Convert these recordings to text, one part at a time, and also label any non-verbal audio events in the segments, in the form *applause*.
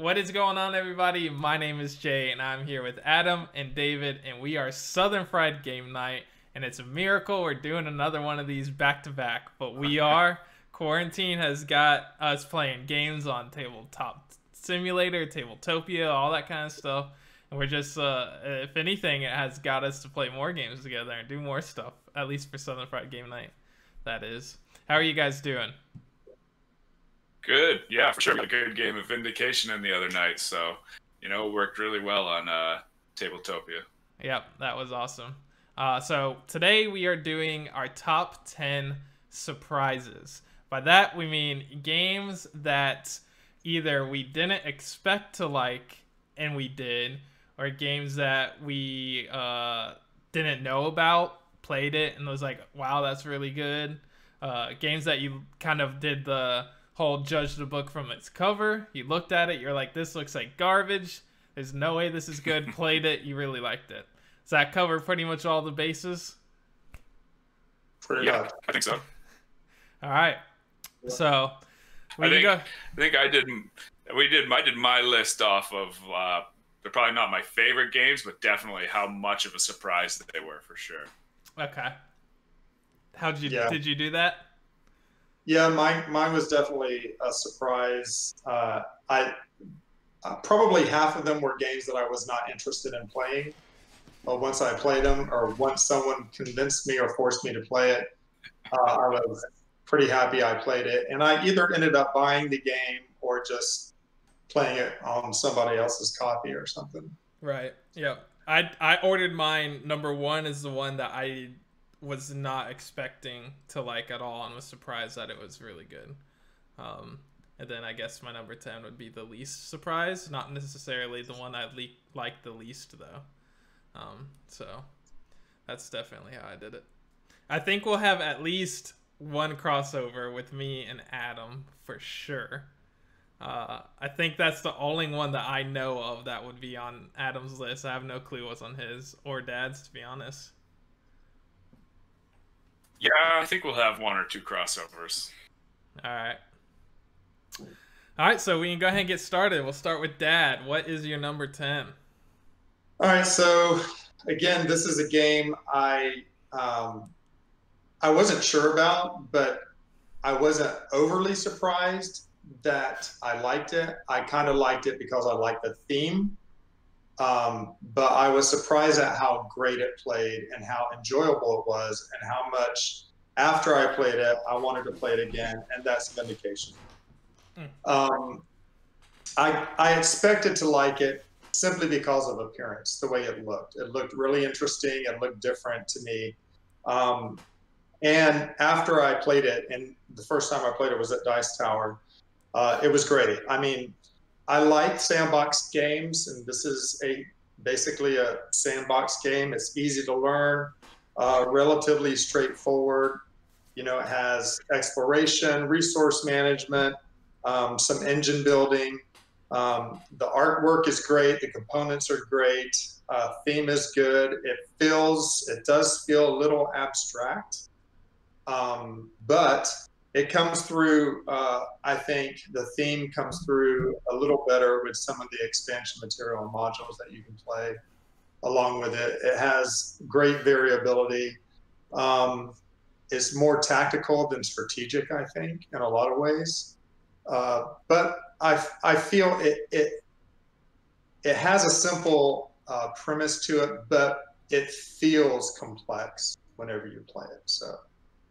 What is going on, everybody? My name is Jay, and I'm here with Adam and David, and we are Southern Fried Game Night. And it's a miracle we're doing another one of these back to back, but we *laughs* are. Quarantine has got us playing games on Tabletop Simulator, Tabletopia, all that kind of stuff. And we're just, uh, if anything, it has got us to play more games together and do more stuff, at least for Southern Fried Game Night. That is. How are you guys doing? Good. Yeah, for sure. A good game of Vindication in the other night. So, you know, it worked really well on uh, Tabletopia. Yep, that was awesome. Uh, so today we are doing our top 10 surprises. By that we mean games that either we didn't expect to like and we did, or games that we uh, didn't know about, played it, and was like, wow, that's really good. Uh, games that you kind of did the whole judge the book from its cover. You looked at it, you're like, this looks like garbage. There's no way this is good. *laughs* Played it, you really liked it. Does that cover pretty much all the bases? Pretty yeah, much. I think so. *laughs* All right. So we I think, go. I think I didn't. We did. I did my list off of. Uh, they're probably not my favorite games, but definitely how much of a surprise that they were for sure. Okay. How did you yeah. did you do that? Yeah, mine mine was definitely a surprise. Uh, I uh, probably half of them were games that I was not interested in playing. But once I played them, or once someone convinced me or forced me to play it, uh, I was pretty happy I played it. And I either ended up buying the game or just playing it on somebody else's copy or something. Right. Yeah. I I ordered mine. Number one is the one that I was not expecting to like at all and was surprised that it was really good. Um, and then I guess my number 10 would be the least surprise, not necessarily the one I le- liked the least though. Um, so that's definitely how I did it. I think we'll have at least one crossover with me and Adam for sure. Uh, I think that's the only one that I know of that would be on Adam's list. I have no clue what's on his or Dad's, to be honest. Yeah, I think we'll have one or two crossovers. All right. All right, so we can go ahead and get started. We'll start with Dad. What is your number 10? All right, so again, this is a game I um, I wasn't sure about, but I wasn't overly surprised that I liked it. I kind of liked it because I liked the theme. Um, but I was surprised at how great it played and how enjoyable it was, and how much after I played it, I wanted to play it again, and that's Vindication. Mm. Um, I, I expected to like it simply because of appearance, the way it looked. It looked really interesting. It looked different to me. Um, and after I played it, and the first time I played it was at Dice Tower, uh, it was great. I mean, I like sandbox games, and this is a basically a sandbox game. It's easy to learn, uh, relatively straightforward. You know, it has exploration, resource management, um, some engine building. Um, the artwork is great. The components are great. Uh, theme is good. It feels, it does feel a little abstract, um, but it comes through. Uh, I think the theme comes through a little better with some of the expansion material and modules that you can play along with it. It has great variability. Um, it's more tactical than strategic, I think, in a lot of ways. Uh, but I, I feel it, it, it has a simple uh, premise to it, but it feels complex whenever you play it. So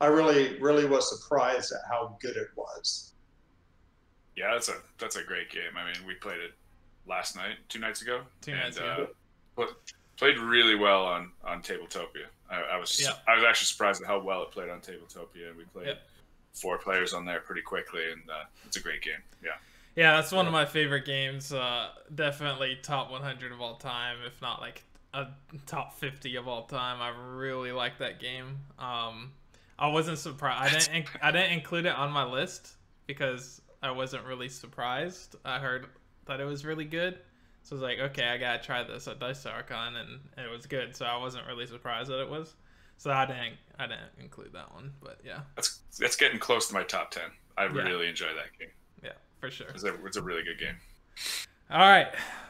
I really, really was surprised at how good it was. Yeah, that's a that's a great game. I mean, we played it last night, two nights ago, two and, nights ago. Uh, played really well on on Tabletopia. I, I was yeah. I was actually surprised at how well it played on Tabletopia. We played four players on there pretty quickly, and uh, it's a great game. Yeah. Yeah, that's one of my favorite games. Uh, definitely top 100 of all time, if not like a top 50 of all time. I really like that game. Um, I wasn't surprised. I didn't. I didn't include it on my list because I wasn't really surprised. I heard that it was really good, so I was like, okay, I gotta try this at Dice Tower Con, and it was good. So I wasn't really surprised that it was. So I didn't. I didn't include that one, but yeah. That's that's getting close to my top ten. I yeah. really enjoy that game. Yeah, for sure. It's a, it's a really good game. All right,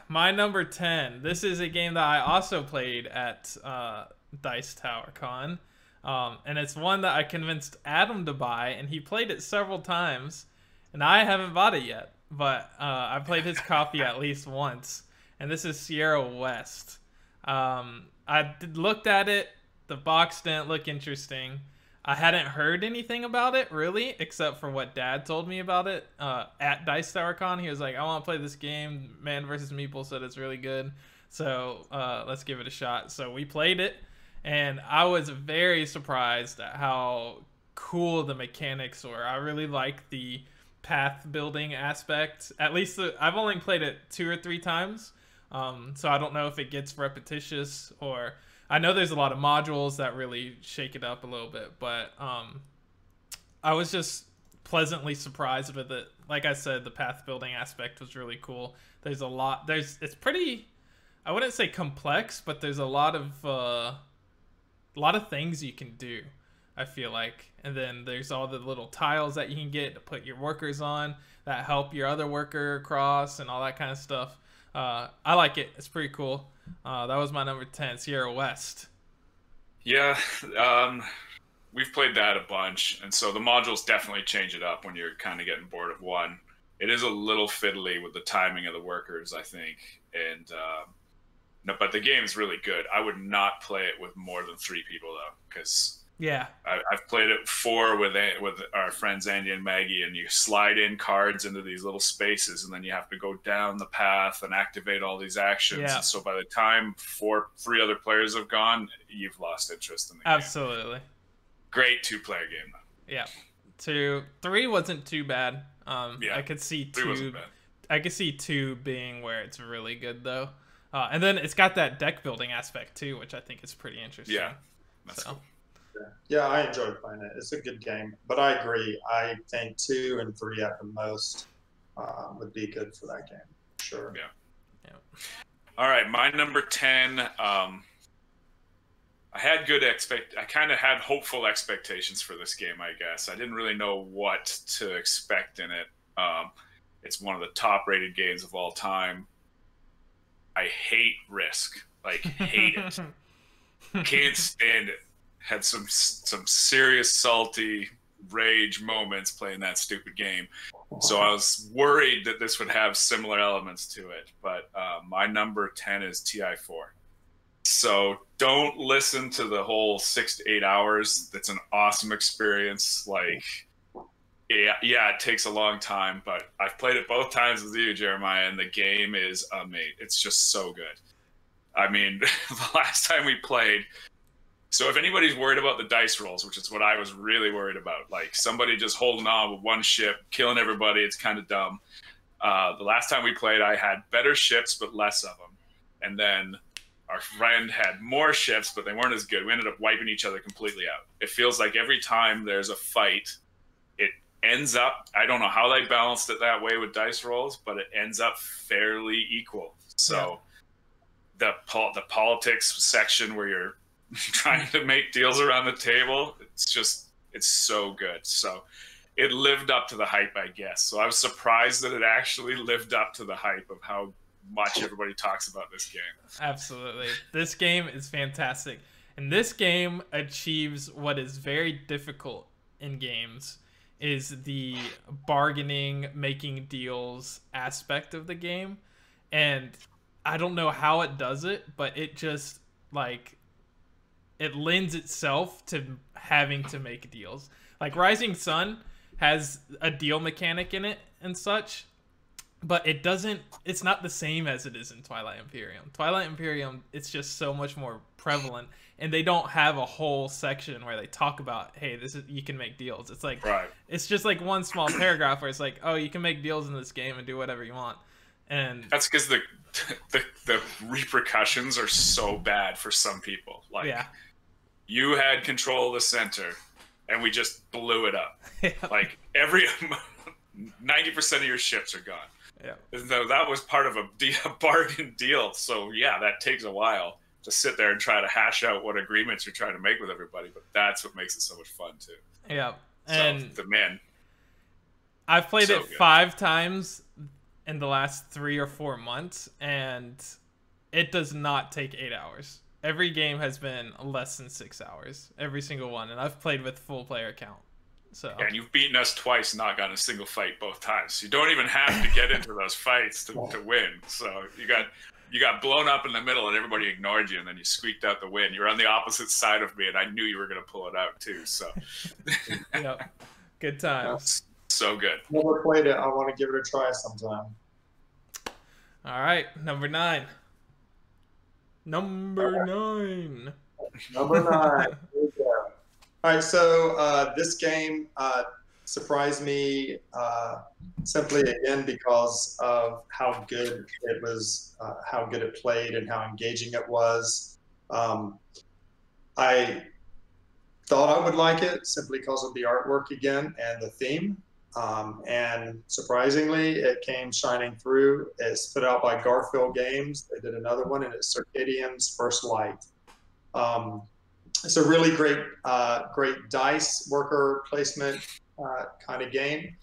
my number ten. This is a game that I also played at uh, Dice Tower Con, um, and it's one that I convinced Adam to buy, and he played it several times, and I haven't bought it yet. But uh, I played his copy at *laughs* least once, and this is Sierra West. Um, I looked at it. The box didn't look interesting. I hadn't heard anything about it really, except for what Dad told me about it uh, at Dice Tower Con. He was like, "I want to play this game. Man versus Meeple said it's really good, so uh, let's give it a shot." So we played it, and I was very surprised at how cool the mechanics were. I really like the path building aspect. At least the, I've only played it two or three times, um, so I don't know if it gets repetitious or I know there's a lot of modules that really shake it up a little bit, but um, I was just pleasantly surprised with it. Like I said, the path building aspect was really cool. There's a lot. There's it's pretty. I wouldn't say complex, but there's a lot of uh, a lot of things you can do. I feel like, and then there's all the little tiles that you can get to put your workers on that help your other worker across and all that kind of stuff. Uh, I like it. It's pretty cool. Uh, that was my number 10, Sierra West. Yeah, um, we've played that a bunch. And so the modules definitely change it up when you're kind of getting bored of one. It is a little fiddly with the timing of the workers, I think. And, uh, no, but the game is really good. I would not play it with more than three people, though, because yeah, I, have played it four with with our friends Andy and Maggie, and you slide in cards into these little spaces, and then you have to go down the path and activate all these actions. Yeah. And so by the time four, three other players have gone, you've lost interest in the game. Absolutely. Great two-player game, though. Yeah, two, three wasn't too bad. Um, yeah, I could see two. I could see two being where it's really good though, uh, and then it's got that deck building aspect too, which I think is pretty interesting. Yeah, that's so. cool. Yeah, I enjoyed playing it. It's a good game, but I agree. I think two and three at the most uh, would be good for that game. Sure. Yeah. Yeah. All right, my number ten. Um, I had good expect. I kind of had hopeful expectations for this game. I guess I didn't really know what to expect in it. Um, it's one of the top-rated games of all time. I hate Risk. Like hate it. *laughs* Can't stand it had some some serious salty rage moments playing that stupid game. So I was worried that this would have similar elements to it. But uh, my number 10 is TI4. So don't listen to the whole six to eight hours. That's an awesome experience. Like, yeah, yeah, it takes a long time, but I've played it both times with you, Jeremiah, and the game is amazing. It's just so good. I mean, *laughs* the last time we played, so if anybody's worried about the dice rolls, which is what I was really worried about, like somebody just holding on with one ship, killing everybody, it's kind of dumb. Uh, the last time we played, I had better ships but less of them, and then our friend had more ships but they weren't as good. We ended up wiping each other completely out. It feels like every time there's a fight, ends up. I don't know how they balanced it that way with dice rolls, but it ends up fairly equal. So. Yeah. The, the politics section where you're *laughs* trying to make deals around the table. It's just it's so good. So it lived up to the hype, I guess. So I was surprised that it actually lived up to the hype of how much everybody talks about this game. Absolutely. This game is fantastic. And this game achieves what is very difficult in games is the bargaining, making deals aspect of the game. And I don't know how it does it, but it just like it lends itself to having to make deals. Like Rising Sun has a deal mechanic in it and such, but it doesn't it's not the same as it is in Twilight Imperium. Twilight Imperium it's just so much more prevalent and they don't have a whole section where they talk about hey this is you can make deals. It's like right. it's just like one small *coughs* paragraph where it's like oh you can make deals in this game and do whatever you want. And that's cuz the, *laughs* the the repercussions are so bad for some people. Like yeah you had control of the center and we just blew it up. *laughs* Yeah. Like every *laughs* 90% of your ships are gone. Yeah. So that was part of a, a bargain deal. So yeah, that takes a while to sit there and try to hash out what agreements you're trying to make with everybody, but that's what makes it so much fun too. Yeah. And so, the man I've played so it good. 5 times in the last three or four months, and it does not take eight hours. Every game has been less than six hours, every single one, and I've played with full player count. So Yeah, and you've beaten us twice, not gotten a single fight both times. You don't even have to get into those fights to, to win. So you got you got blown up in the middle, and everybody ignored you, and then you squeaked out the win. You were on the opposite side of me, and I knew you were going to pull it out too. So *laughs* yep, good times. so good. Never played it. I want to give it a try sometime. All right, number nine. Number nine. Number nine. *laughs* All right, so uh, this game uh, surprised me uh, simply again because of how good it was, uh, how good it played, and how engaging it was. Um, I thought I would like it simply because of the artwork again and the theme. Um, and surprisingly, it came shining through. It's put out by Garphill Games. They did another one, and it's Circadian's First Light. Um, it's a really great, uh, great dice worker placement uh, kind of game.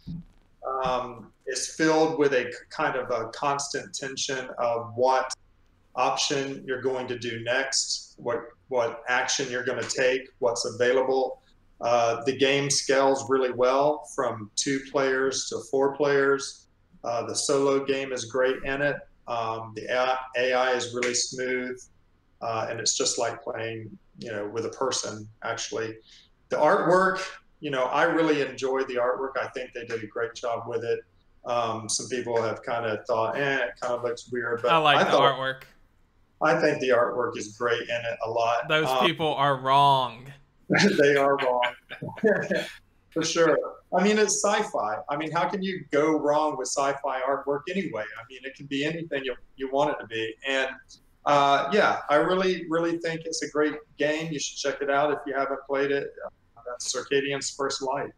Um, it's filled with a kind of a constant tension of what option you're going to do next, what what action you're going to take, what's available. Uh, the game scales really well from two players to four players. Uh, the solo game is great in it. Um, the AI is really smooth, uh, and it's just like playing, you know, with a person. Actually, the artwork, you know, I really enjoyed the artwork. I think they did a great job with it. Um, some people have kind of thought, eh, it kind of looks weird, but I like I the thought, artwork. I think the artwork is great in it a lot. Those Um, people are wrong. *laughs* they are wrong *laughs* for sure. I mean, it's sci-fi. I mean, how can you go wrong with sci-fi artwork anyway? I mean, it can be anything you, you want it to be. And uh, yeah, I really, really think it's a great game. You should check it out if you haven't played it. That's Circadian's First Light.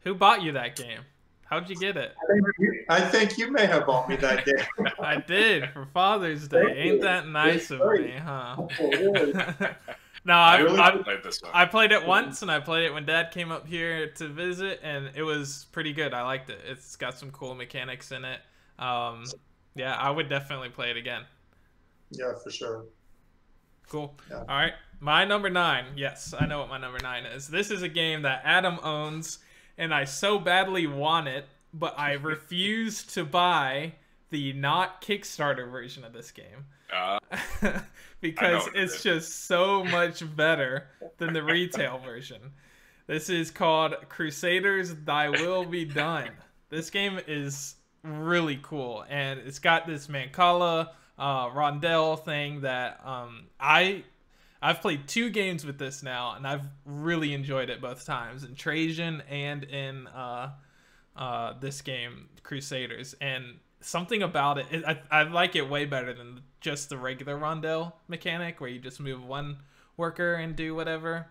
Who bought you that game? How'd you get it? I think, you, I think you may have bought me that *laughs* game. I did for Father's Day. Thank Ain't you. that nice It's of great. me, huh? Oh, really? *laughs* no, I, really I, Played this one. I played it once, and I played it when Dad came up here to visit, and it was pretty good. I liked it. It's got some cool mechanics in it. Um, yeah, I would definitely play it again. Yeah, for sure. Cool. Yeah. All right. My number nine. Yes, I know what my number nine is. This is a game that Adam owns, and I so badly want it, but I *laughs* refuse to buy the not Kickstarter version of this game. Uh, *laughs* because what it it's just so much better than the retail *laughs* version. This is called Crusaders Thy Will Be Done. This game is really cool and it's got this Mancala uh, rondel thing that um, I I've played two games with this now and I've really enjoyed it both times in Trajan and in uh, uh, this game Crusaders. And something about it, it I, I like it way better than just the regular rondel mechanic where you just move one worker and do whatever.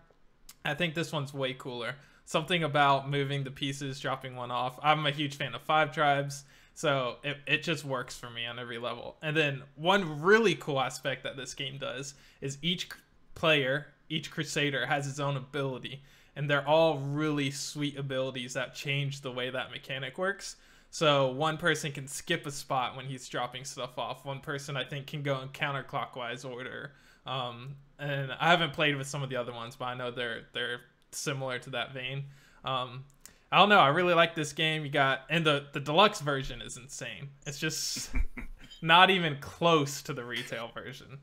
I think this one's way cooler. Something about moving the pieces dropping one off. I'm a huge fan of five tribes so it, it just works for me on every level. And then one really cool aspect that this game does is each player each crusader has his own ability and they're all really sweet abilities that change the way that mechanic works so one person can skip a spot when he's dropping stuff off. One person I think can go in counterclockwise order. Um, and I haven't played with some of the other ones, but I know they're they're similar to that vein. Um, I don't know. I really like this game. You got and the the deluxe version is insane. It's just *laughs* not even close to the retail version.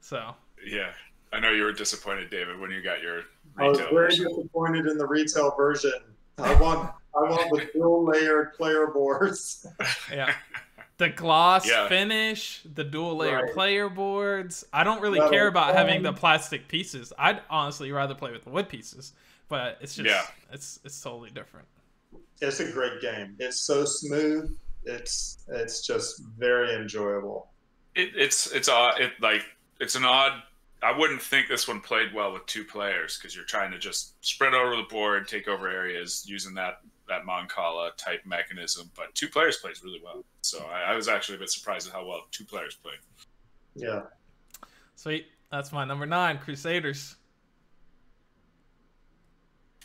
So yeah, I know you were disappointed, David, when you got your I was retail very version. disappointed in the retail version. I *laughs* want I want the dual layered player boards. *laughs* yeah. The gloss Yeah. finish, the dual layer Right. player boards. I don't really Metal care about having the um, plastic pieces. I'd honestly rather play with the wood pieces, but it's just Yeah. it's it's totally different. It's a great game. It's so smooth. It's it's just very enjoyable. It, it's it's odd. It like it's an odd. I wouldn't think this one played well with two players because you're trying to just spread over the board, take over areas using that that Mancala type mechanism. But two players plays really well. So I, I was actually a bit surprised at how well two players played. Yeah. Sweet. That's my number nine, Crusaders.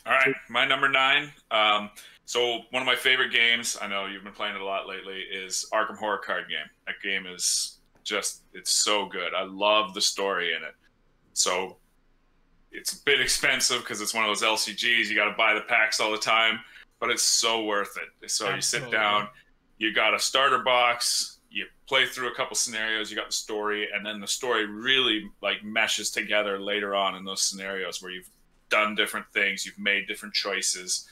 All right, my number nine. Um, so one of my favorite games, I know you've been playing it a lot lately, is Arkham Horror Card Game. That game is just it's so good. I love the story in it. So it's a bit expensive because it's one of those LCGs. You got to buy the packs all the time, but it's so worth it. So Absolutely. you sit down, you got a starter box, you play through a couple scenarios, you got the story, and then the story really like meshes together later on in those scenarios where you've done different things, you've made different choices.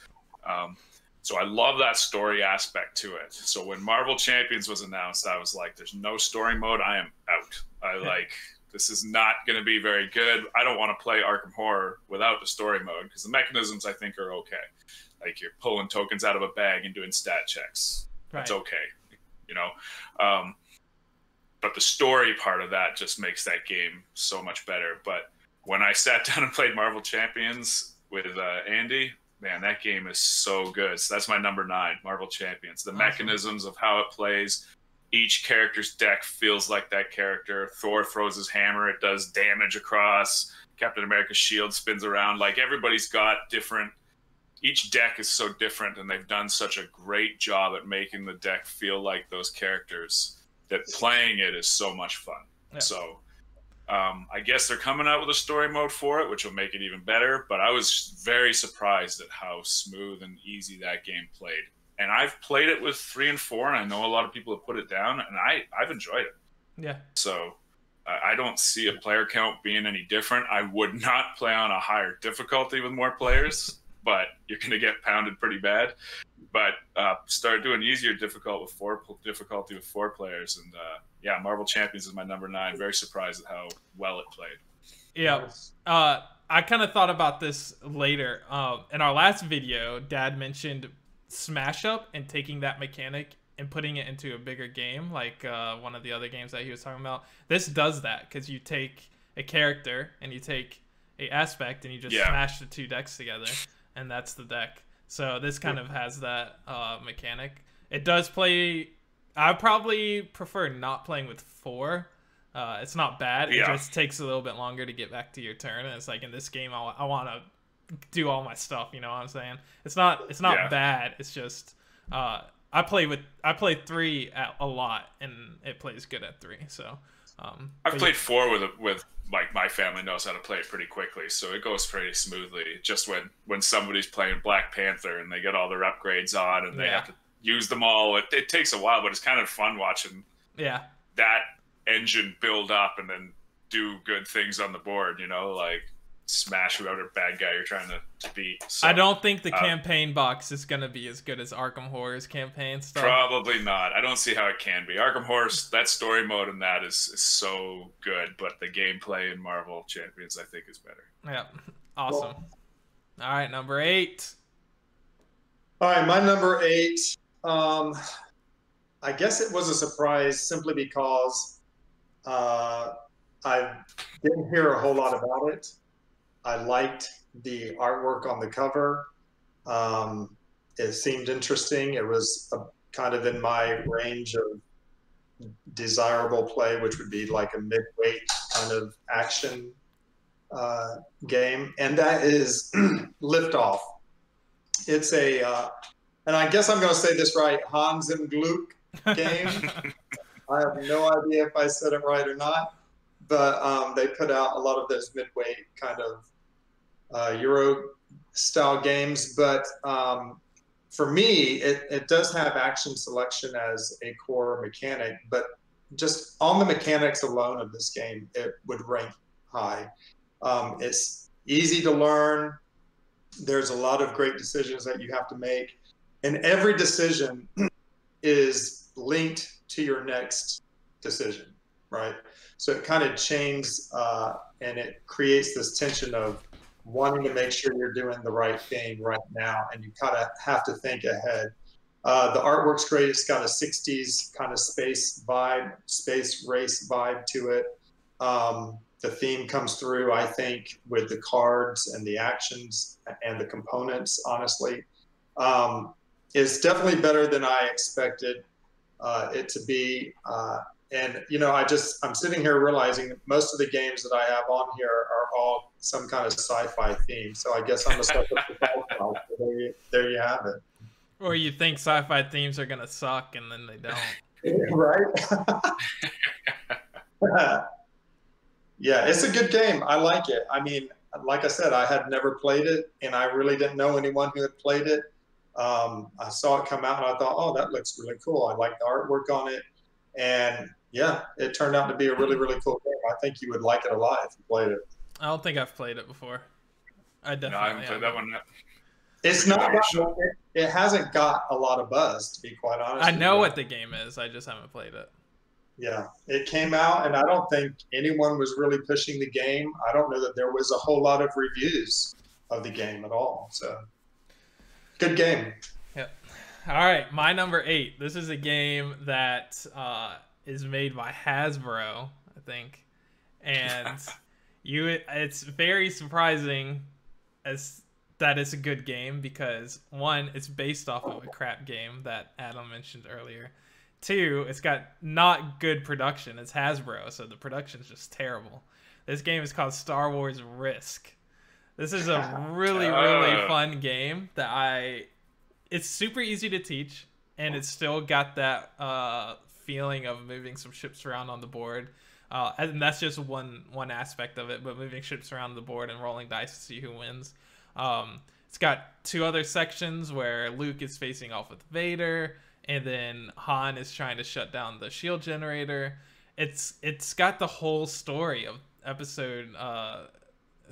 Um, so I love that story aspect to it. So when Marvel Champions was announced, I was like, "There's no story mode. I am out. I like this is not going to be very good. I don't want to play Arkham Horror without the story mode because the mechanisms I think are okay. Like you're pulling tokens out of a bag and doing stat checks. Right. That's okay, you know. Um, but the story part of that just makes that game so much better. But when I sat *laughs* down and played Marvel Champions with uh, Andy, man, that game is so good. So that's my number nine, Marvel Champions. The awesome. mechanisms of how it plays. Each character's deck feels like that character. Thor throws his hammer, it does damage across. Captain America's shield spins around. Like everybody's got different. Each deck is so different, and they've done such a great job at making the deck feel like those characters that playing it is so much fun. Yeah. So um, I guess they're coming out with a story mode for it, which will make it even better. But I was very surprised at how smooth and easy that game played. And I've played it with three and four, and I know a lot of people have put it down, and I I've enjoyed it. Yeah. So I don't see a player count being any different. I would *laughs* not play on a higher difficulty with more players, *laughs* but you're going to get pounded pretty bad. But uh, start doing easier difficult with four difficulty with four players, and uh, yeah, Marvel Champions is my number nine. Very surprised at how well it played. Yeah. Uh, I kind of thought about this later. Um, in our last video, Dad mentioned Smash Up and taking that mechanic and putting it into a bigger game, like uh, one of the other games that he was talking about. This does that because you take a character and you take a aspect and you just yeah. smash the two decks together, and that's the deck. So this kind of has that uh, mechanic. It does play I probably prefer not playing with four. Uh, it's not bad. Yeah. It just takes a little bit longer to get back to your turn. And it's like in this game, I, I want to do all my stuff. You know what I'm saying? It's not it's not yeah. bad. It's just uh, I play with I play three at a lot, and it plays good at three. So um, I've played yeah. four with with like my family knows how to play it pretty quickly, so it goes pretty smoothly. Just when when somebody's playing Black Panther and they get all their upgrades on and they have to use them all. It, it takes a while, but it's kind of fun watching. Yeah. That engine build up and then do good things on the board. You know, like smash whoever bad guy you're trying to, to beat. So, I don't think the uh, campaign box is gonna be as good as Arkham Horror's campaign stuff. Probably not. I don't see how it can be. Arkham Horror's that story mode and that is, is so good, but the gameplay in Marvel Champions I think is better. Yeah, awesome. Well, All right, number eight. All right, my number eight um, I guess it was a surprise simply because uh, I didn't hear a whole lot about it. I liked the artwork on the cover. Um, it seemed interesting. It was a, kind of in my range of desirable play, which would be like a mid-weight kind of action uh, game, and that is *clears throat* Liftoff. It's a uh, and I guess I'm going to say this right, Hans and Gluck game. *laughs* I have no idea if I said it right or not, but um, they put out a lot of those midweight kind of uh, Euro style games. But um, for me, it, it does have action selection as a core mechanic, but just on the mechanics alone of this game, it would rank high. Um, it's easy to learn. There's a lot of great decisions that you have to make and every decision *clears throat* is linked to your next decision, right? So it kind of chains uh, and it creates this tension of wanting to make sure you're doing the right thing right now, and you kind of have to think ahead. Uh, the artwork's great. It's got a 60s kind of space vibe, space race vibe to it. Um, the theme comes through, I think, with the cards and the actions and the components, honestly. Um, is definitely better than I expected uh, it to be. Uh, and you know, I just I'm sitting here realizing most of the games that I have on here are all some kind of sci-fi theme. So I guess I'm a sucker for *laughs* sci-fi. So there, you, there you have it. Or you think sci-fi themes are gonna suck and then they don't. *laughs* *laughs* right? yeah, it's a good game. I like it. I mean, like I said, I had never played it, and I really didn't know anyone who had played it. Um, I saw it come out, and I thought, oh, that looks really cool. I like the artwork on it, and yeah, it turned out to be a really, really cool game. I think you would like it a lot if you played it. I don't think I've played it before. I definitely No, I haven't played that haven't. one yet. It's not. Got, it, it hasn't got a lot of buzz, to be quite honest. I know what the game is. I just haven't played it. Yeah, it came out, and I don't think anyone was really pushing the game. I don't know that there was a whole lot of reviews of the game at all. So, good game. Yep. All right, my number eight. This is a game that uh, is made by Hasbro, I think, and *laughs* you. It's very surprising as that it's a good game because one, it's based off of a crap game that Adam mentioned earlier. Two, it's got not good production. It's Hasbro, so the production's just terrible. This game is called Star Wars Risk. This is a *laughs* really, really fun game that I. It's super easy to teach, and it's still got that uh, feeling of moving some ships around on the board. Uh, and that's just one one aspect of it, but moving ships around the board and rolling dice to see who wins. Um, it's got two other sections where Luke is facing off with Vader, and then Han is trying to shut down the shield generator. It's it's got the whole story of episode uh,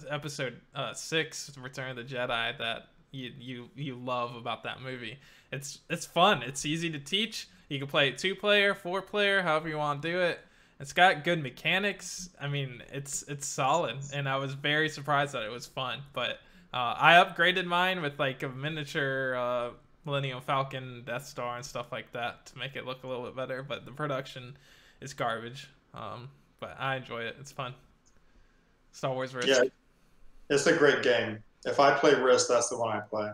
episode uh, six, Return of the Jedi, that you you you love about that movie. It's it's fun. It's easy to teach. You can play it two player, four player, however you want to do it. It's got good mechanics. I mean, it's it's solid, and I was very surprised that it was fun. But uh, I upgraded mine with like a miniature uh, Millennium Falcon, Death Star, and stuff like that to make it look a little bit better. But the production is garbage. Um, but I enjoy it. It's fun. Star Wars Risk. Yeah, it's a great game. If I play Risk, that's the one I play.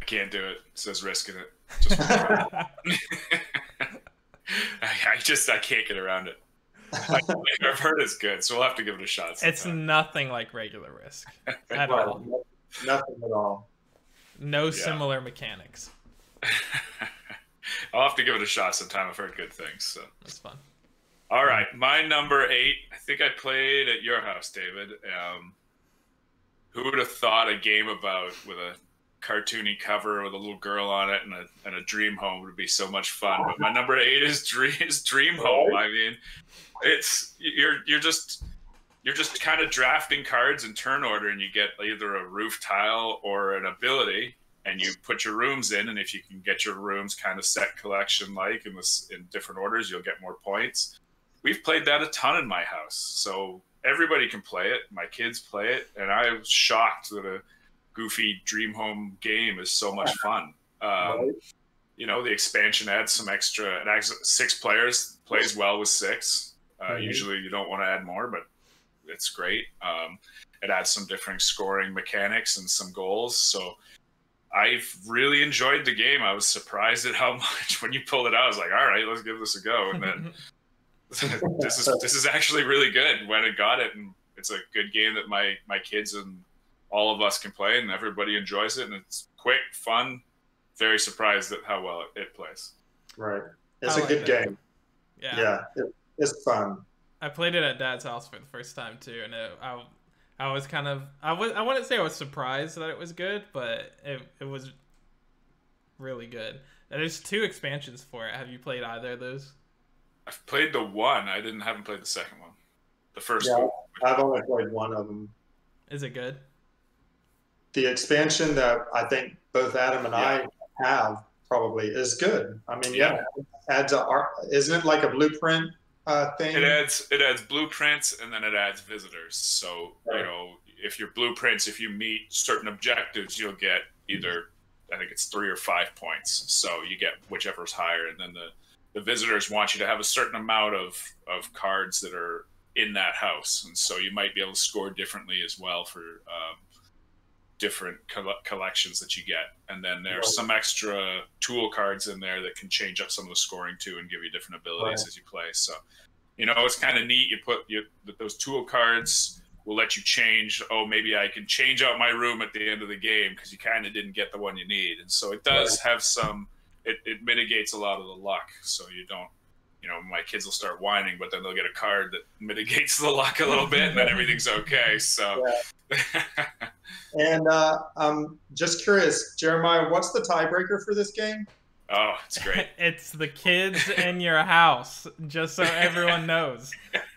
I can't do it. It says risk in it. *laughs* *laughs* Just, I, I just I can't get around it. I, *laughs* I've heard it's good, so we'll have to give it a shot. it's nothing like regular Risk at Right. all. Nothing at all. No similar mechanics. *laughs* I'll have to give it a shot sometime. I've heard good things. So, It's fun. all right, my number eight. I think I played at your house, David. Um, who would have thought a game about with a cartoony cover with a little girl on it and a, and a dream home would be so much fun? But my number eight is Dream *laughs* is Dream Home. I mean, it's you're you're just you're just kind of drafting cards in turn order, and you get either a roof tile or an ability, and you put your rooms in, and if you can get your rooms kind of set collection like in this in different orders, you'll get more points. We've played that a ton in my house, so everybody can play it. My kids play it, and I was shocked that a goofy Dream Home game is so much *laughs* fun. Um, Right? you know the expansion adds some extra it adds six players plays well with six. Uh, usually you don't want to add more but it's great. Um, it adds some different scoring mechanics and some goals. So i've really enjoyed the game. I was surprised at how *laughs* much when you pulled it out i was like all right let's give this a go. And then *laughs* this is this is actually really good when it got it and it's a good game that my my kids and all of us can play and everybody enjoys it and it's quick fun very surprised at how well it, it plays Right. It's I a like good that. game. yeah. Yeah, it, it's fun. I played it at Dad's house for the first time too, and it, I, I was kind of I was I wouldn't say I was surprised that it was good, but it it was really good. And There's two expansions for it. Have you played either of those? i've played the one i didn't haven't played the second one the first Yeah. one I've only played one of them. Is it good? The expansion that I think both Adam and I have probably is good. I mean, yeah, adds a art. Isn't it like a blueprint uh, thing? it adds it adds blueprints and then it adds visitors so you know if your blueprints if you meet certain objectives you'll get either i think it's three or five points so you get whichever's higher and then the the visitors want you to have a certain amount of of cards that are in that house and so you might be able to score differently as well for um, different coll- collections that you get, and then there's Right. some extra tool cards in there that can change up some of the scoring too and give you different abilities Right. as you play. So, you know, it's kind of neat. You put you, those tool cards will let you change. Oh, maybe I can change out my room at the end of the game because you kind of didn't get the one you need, and so it does have some. It, it mitigates a lot of the luck, so you don't. You know, my kids will start whining, but then they'll get a card that mitigates the luck a little bit, and then everything's okay. So, *laughs* And uh, I'm just curious, Jeremiah, what's the tiebreaker for this game? oh, it's great. *laughs* it's the kids in your house, just so everyone knows.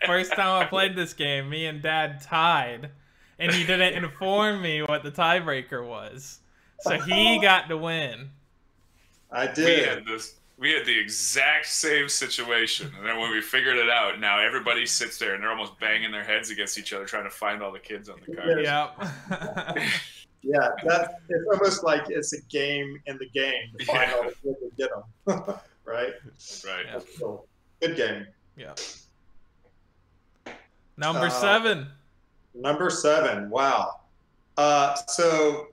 First time I played this game, me and Dad tied, and he didn't inform me what the tiebreaker was. So he *laughs* got to win. I we did. had this we had the exact same situation and then when we figured it out now everybody sits there and they're almost banging their heads against each other trying to find all the kids on the car. Yeah. *laughs* Yeah, that it's almost like it's a game in the game to find Yeah. all the kids and get them. *laughs* right? right Yeah. So, good game. Yeah. Number Uh, seven. Number seven. Wow. Uh, so,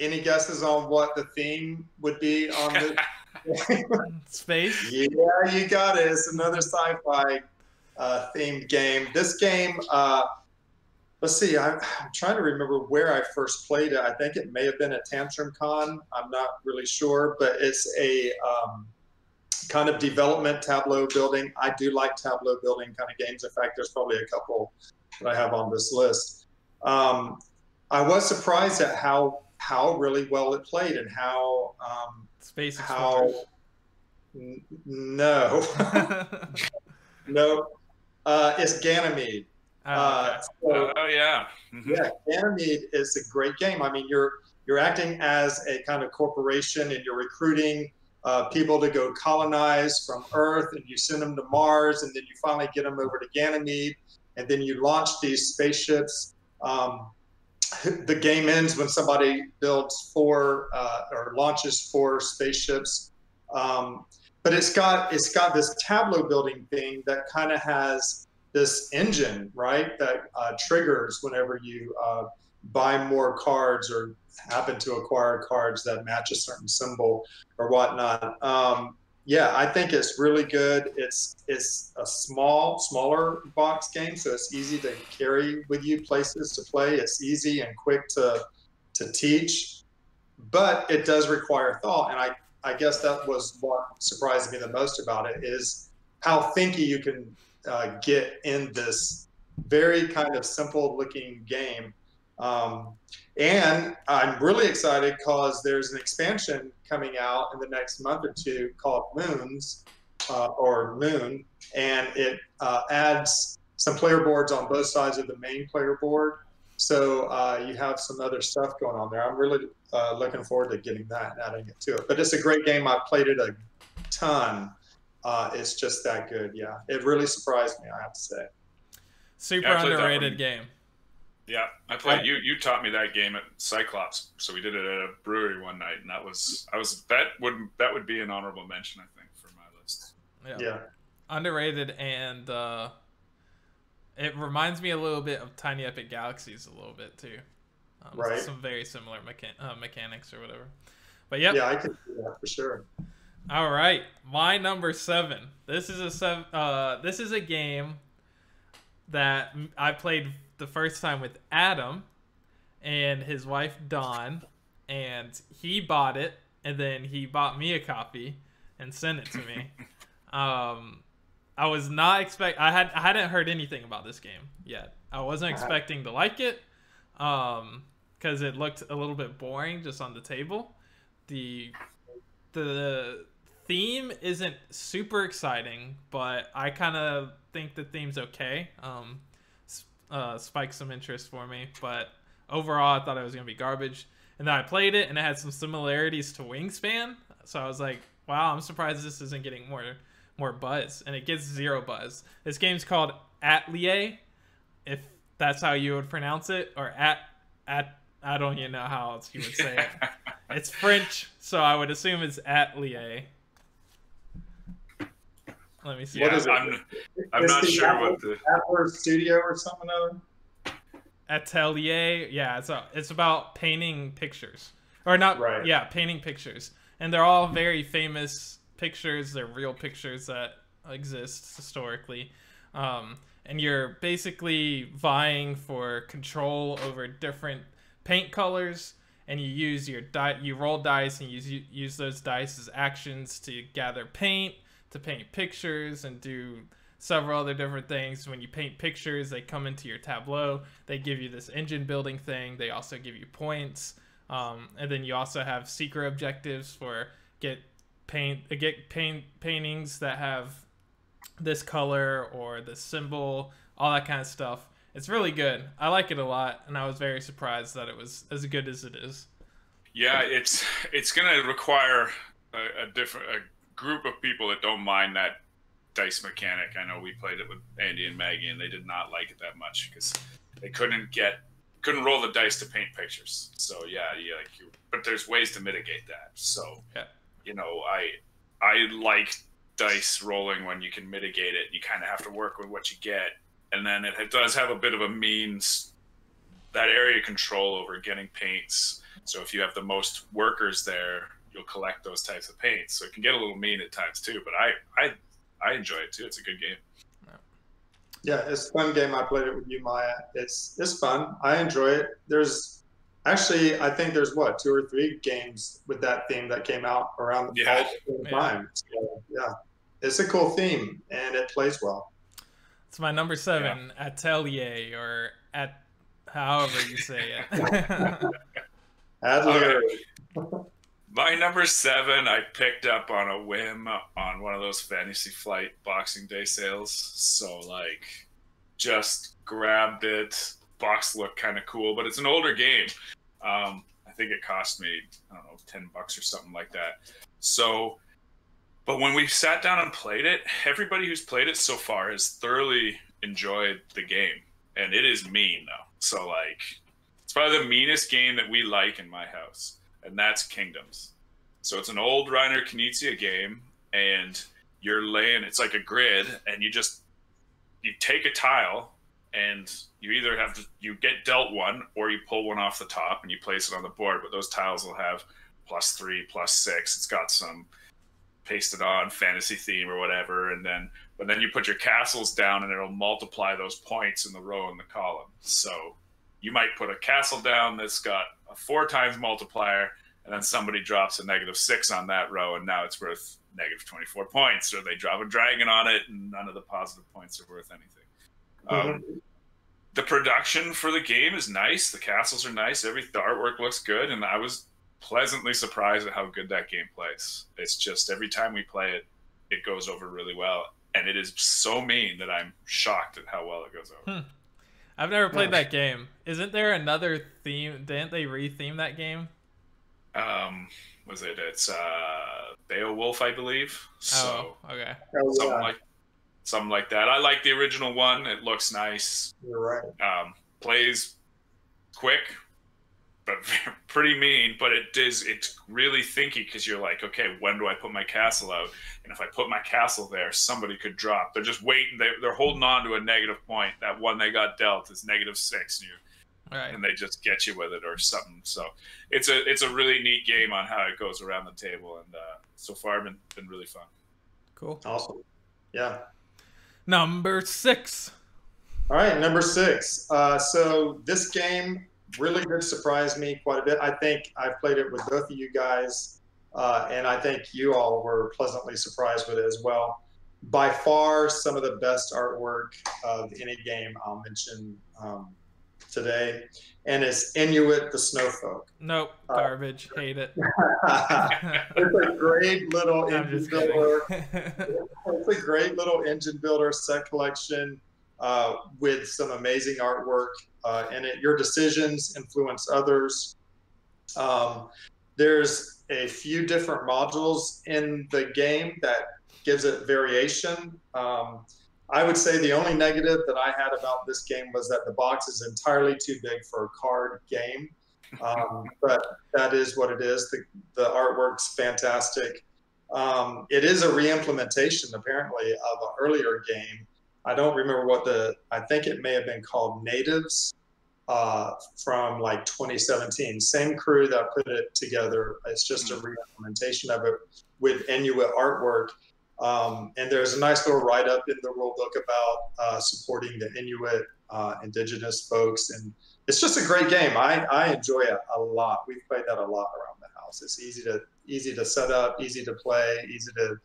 any guesses on what the theme would be on the? *laughs* *laughs* Space. yeah, you got it. It's another sci-fi uh, themed game. This game. Uh, let's see. I'm, I'm trying to remember where I first played it. I think it may have been at Tantrum Con. I'm not really sure, but it's a um, kind of development tableau building. I do like tableau building kind of games. In fact, there's probably a couple that I have on this list. Um, I was surprised at how how really well it played and how um, Space how n- no *laughs* no uh, it's Ganymede. Oh, Uh, so, oh yeah Mhm. yeah, Ganymede is a great game. I mean, you're you're acting as a kind of corporation, and you're recruiting uh, people to go colonize from Earth, and you send them to Mars, and then you finally get them over to Ganymede, and then you launch these spaceships. Um, the game ends when somebody builds four uh, or launches four spaceships. Um, but it's got it's got this tableau building thing that kind of has this engine, right, that uh, triggers whenever you uh, buy more cards or happen to acquire cards that match a certain symbol or whatnot. Um, yeah, I think it's really good. It's it's a small, smaller box game, so it's easy to carry with you places to play. It's easy and quick to to teach, but it does require thought. And I I guess that was what surprised me the most about it is how thinky you can uh, get in this very kind of simple looking game. Um, and I'm really excited because there's an expansion coming out in the next month or two called Moons uh, or Moon, and it uh, adds some player boards on both sides of the main player board. So uh, you have some other stuff going on there. I'm really uh, looking forward to getting that and adding it to it. But it's a great game. I've played it a ton. Uh, it's just that good. Yeah, it really surprised me. I have to say. Super Yeah, I played that underrated game. Yeah i played you you taught me that game at cyclops so we did it at a brewery one night and that was i was that would that would be an honorable mention i think for my list Yeah. Yeah. Underrated and uh, it reminds me a little bit of Tiny Epic Galaxies a little bit too. Um, Right. Some very similar mechan- uh, mechanics or whatever. But yep. Yeah, I could do that for sure. All right, my number seven. This is a sev- uh, This is a game that m- I played the first time with Adam and his wife Dawn, and he bought it, and then he bought me a copy and sent it to me. *laughs* um, I was not expect. I had I hadn't heard anything about this game yet. I wasn't Uh-huh. expecting to like it, um, because it looked a little bit boring just on the table. The the theme isn't super exciting, but I kind of think the theme's okay. Um, uh, spiked some interest for me, but overall, I thought it was gonna be garbage. And then I played it, and it had some similarities to Wingspan, so I was like, "Wow, I'm surprised this isn't getting more more buzz." And it gets zero buzz. This game's called Atelier, if that's how you would pronounce it, or at at I don't even know how else you would say it. *laughs* It's French, so I would assume it's Atelier. Let me see. What yeah is it? i'm i'm not the sure Apple- what the Atlas Studio or something other. Atelier. Yeah, it's a, it's about painting pictures, or not? Right. Yeah, painting pictures, and they're all very famous pictures. They're real pictures that exist historically, um, and you're basically vying for control over different paint colors. And you use your die, you roll dice, and use use those dice as actions to gather paint, to paint pictures, and do several other different things. When you paint pictures, they come into your tableau. They give you this engine building thing. They also give you points, um, and then you also have secret objectives for get paint uh, get paint paintings that have this color or this symbol, all that kind of stuff. It's really good. I like it a lot, and I was very surprised that it was as good as it is. Yeah, it's it's gonna require a, a different group of people that don't mind that dice mechanic. I know we played it with Andy and Maggie, and they did not like it that much because they couldn't get couldn't roll the dice to paint pictures. So yeah, yeah, like you, but there's ways to mitigate that. So Yeah. you know, I I like dice rolling when you can mitigate it. You kind of have to work with what you get, and then it, it does have a bit of a means that area control over getting paints. So if you have the most workers there, you'll collect those types of paints. So it can get a little mean at times too. But I I I enjoy it too. It's a good game. Yeah, it's a fun game. I played it with you, Maya. It's it's fun. I enjoy it. There's actually, I think there's what two or three games with that theme that came out around the Yeah. fall same Yeah. time. So, yeah, it's a cool theme and it plays well. It's my number seven, Atelier, or at however you say it. *laughs* Adler, *laughs* My number seven, I picked up on a whim on one of those Fantasy Flight Boxing Day sales. So like, just grabbed it. Box looked kind of cool, but it's an older game. Um, I think it cost me I don't know ten bucks or something like that. So, but when we sat down and played it, everybody who's played it so far has thoroughly enjoyed the game, and it is mean though. So like, it's probably the meanest game that we like in my house, and that's Kingdoms. So it's an old Reiner Knizia game, and you're laying. It's like a grid, and you just you take a tile, and you either have to you get dealt one, or you pull one off the top and you place it on the board. But those tiles will have plus three, plus six. It's got some pasted on fantasy theme or whatever, and then but then you put your castles down, and it'll multiply those points in the row and the column. So you might put a castle down that's got a four times multiplier, and then somebody drops a negative six on that row, and now it's worth negative 24 points, or they drop a dragon on it, and none of the positive points are worth anything. Um, the production for the game is nice. The castles are nice. Every the artwork looks good, and I was pleasantly surprised at how good that game plays. It's just every time we play it, it goes over really well, and it is so mean that I'm shocked at how well it goes over. I've never played Nice. that game. Isn't there another theme? Didn't they retheme that game? um was it it's uh beowulf i believe so oh, okay. Oh, something yeah, like something like that i like the original one it looks nice you're right. um plays quick but *laughs* pretty mean but it is it's really thinky because you're like okay when do i put my castle out and if i put my castle there somebody could drop they're just waiting they, they're holding on to a negative point that one they got dealt is negative six and you All right. and they just get you with it or something. So it's a it's a really neat game on how it goes around the table, and uh, so far been been really fun. Cool. Awesome. Yeah. Number six. All right, number six. Uh, so this game really did surprise me quite a bit. I think I've played it with both of you guys, uh, and I think you all were pleasantly surprised with it as well. By far, some of the best artwork of any game I'll mention um, today, and it's Inuit the Snowfolk. Nope. Uh, Garbage. Hate it. *laughs* it's a great little *laughs* engine builder. *laughs* it's a great little engine builder set collection uh, with some amazing artwork uh, in it. Your decisions influence others. Um, there's a few different modules in the game that gives it variation. Um, I would say the only negative that I had about this game was that the box is entirely too big for a card game. Um, *laughs* but that is what it is. The, the artwork's fantastic. Um, it is a re-implementation, apparently, of an earlier game. I don't remember what the. I think it may have been called Natives, uh, from like 2017. Same crew that put it together. It's just a Mm-hmm. re-implementation of it with Inuit artwork. Um, and there's a nice little write-up in the rule book about uh, supporting the Inuit uh, indigenous folks, and it's just a great game. I, I enjoy it a lot. We've played that a lot around the house. It's easy to easy to set up, easy to play, easy to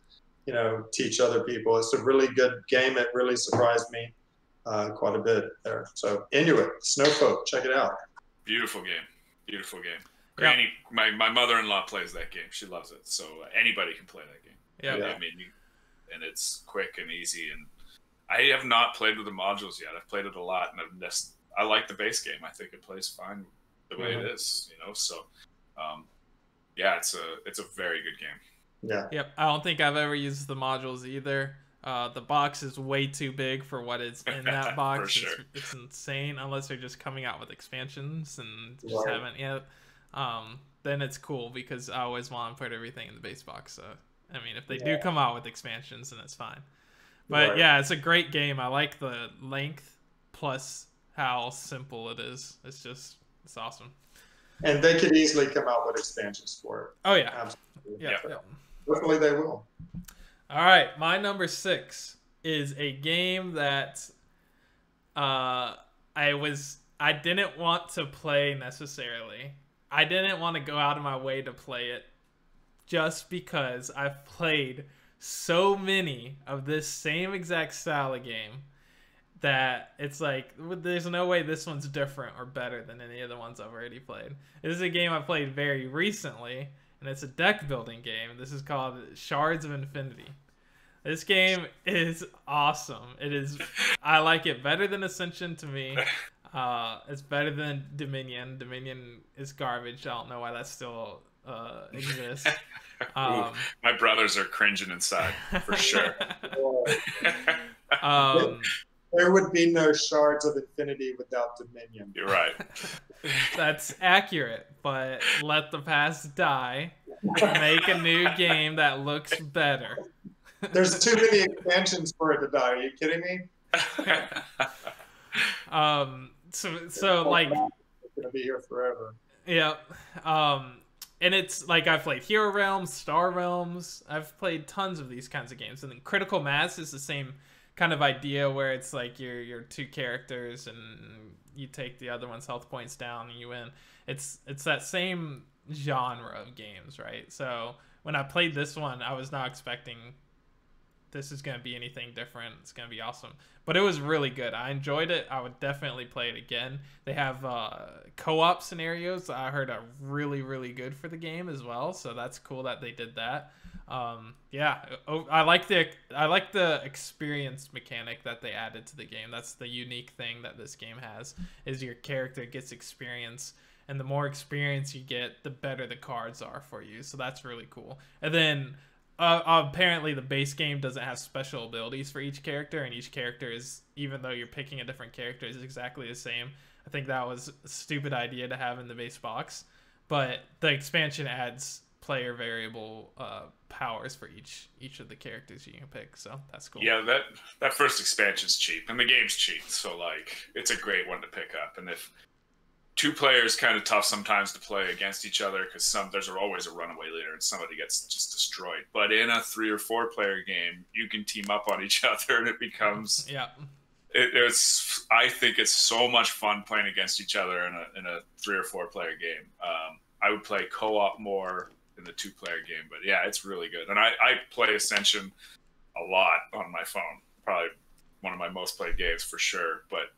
you know teach other people. It's a really good game. It really surprised me uh, quite a bit there. So Inuit Snowfolk, check it out. Beautiful game. Beautiful game. Yeah. Granny, my, my mother in law plays that game. She loves it. So uh, anybody can play that game. Yeah. Yeah. I mean, you, and it's quick and easy. And I have not played with the modules yet. I've played it a lot, and I've just, I like the base game. I think it plays fine the way Mhm. it is. You know, so um, yeah, it's a it's a very good game. Yeah, Yep. I don't think I've ever used the modules either. Uh, the box is way too big for what is in *laughs* that For box. sure. it's, it's insane unless they're just coming out with expansions and just Right. haven't yet. Um, then it's cool because I always want to put everything in the base box. So I mean, if they do come out with expansions, then it's fine. But Right. yeah, it's a great game. I like the length plus how simple it is. It's just it's awesome. and they could easily come out with expansions for it. Oh yeah, Absolutely. yeah. Yeah. Hopefully they will. All right, my number six is a game that uh, I was I didn't want to play necessarily. I didn't want to go out of my way to play it, just because I've played so many of this same exact style of game that it's like there's no way this one's different or better than any of the ones I've already played. This is a game I played very recently, and it's a deck building game. This is called Shards of Infinity. This game is awesome. It is. *laughs* I like it better than Ascension to me. Uh, it's better than Dominion. Dominion is garbage. I don't know why that still uh, exists. *laughs* Um, My brothers are cringing inside for sure. *laughs* um, There would be no shards of infinity without Dominion. You're right. *laughs* that's accurate, but let the past die. Make a new game that looks better. There's too many expansions for it to die. Are you kidding me? *laughs* Um, so so like It's gonna be here forever. Yeah. Um and it's like I've played Hero Realms, Star Realms. I've played tons of these kinds of games. And then Critical Mass is the same kind of idea where it's like you're you're two characters and you take the other one's health points down and you win. It's it's that same genre of games, right? So when I played this one, I was not expecting this is going to be anything different. It's going to be awesome. But it was really good. I enjoyed it. I would definitely play it again. They have uh, co-op scenarios I heard are really, really good for the game as well. So that's cool that they did that. Um, yeah, I like the I like the experience mechanic that they added to the game. That's the unique thing that this game has is your character gets experience, and the more experience you get, the better the cards are for you. So that's really cool. And then uh, apparently the base game doesn't have special abilities for each character and each character is even though you're picking a different character is exactly the same i think that was a stupid idea to have in the base box but the expansion adds player variable uh, powers for each each of the characters you can pick so that's cool Yeah, that that first expansion's cheap, and the game's cheap, so like it's a great one to pick up. And if two players kind of tough sometimes to play against each other because some there's always a runaway leader and somebody gets just destroyed. But in a three or four player game, you can team up on *laughs* each other, and it becomes yeah it, it's I think it's so much fun playing against each other in a in a three or four player game. Um, I would play co op more in the two player game, but yeah, it's really good. And I, I play Ascension a lot on my phone. Probably one of my most played games for sure. But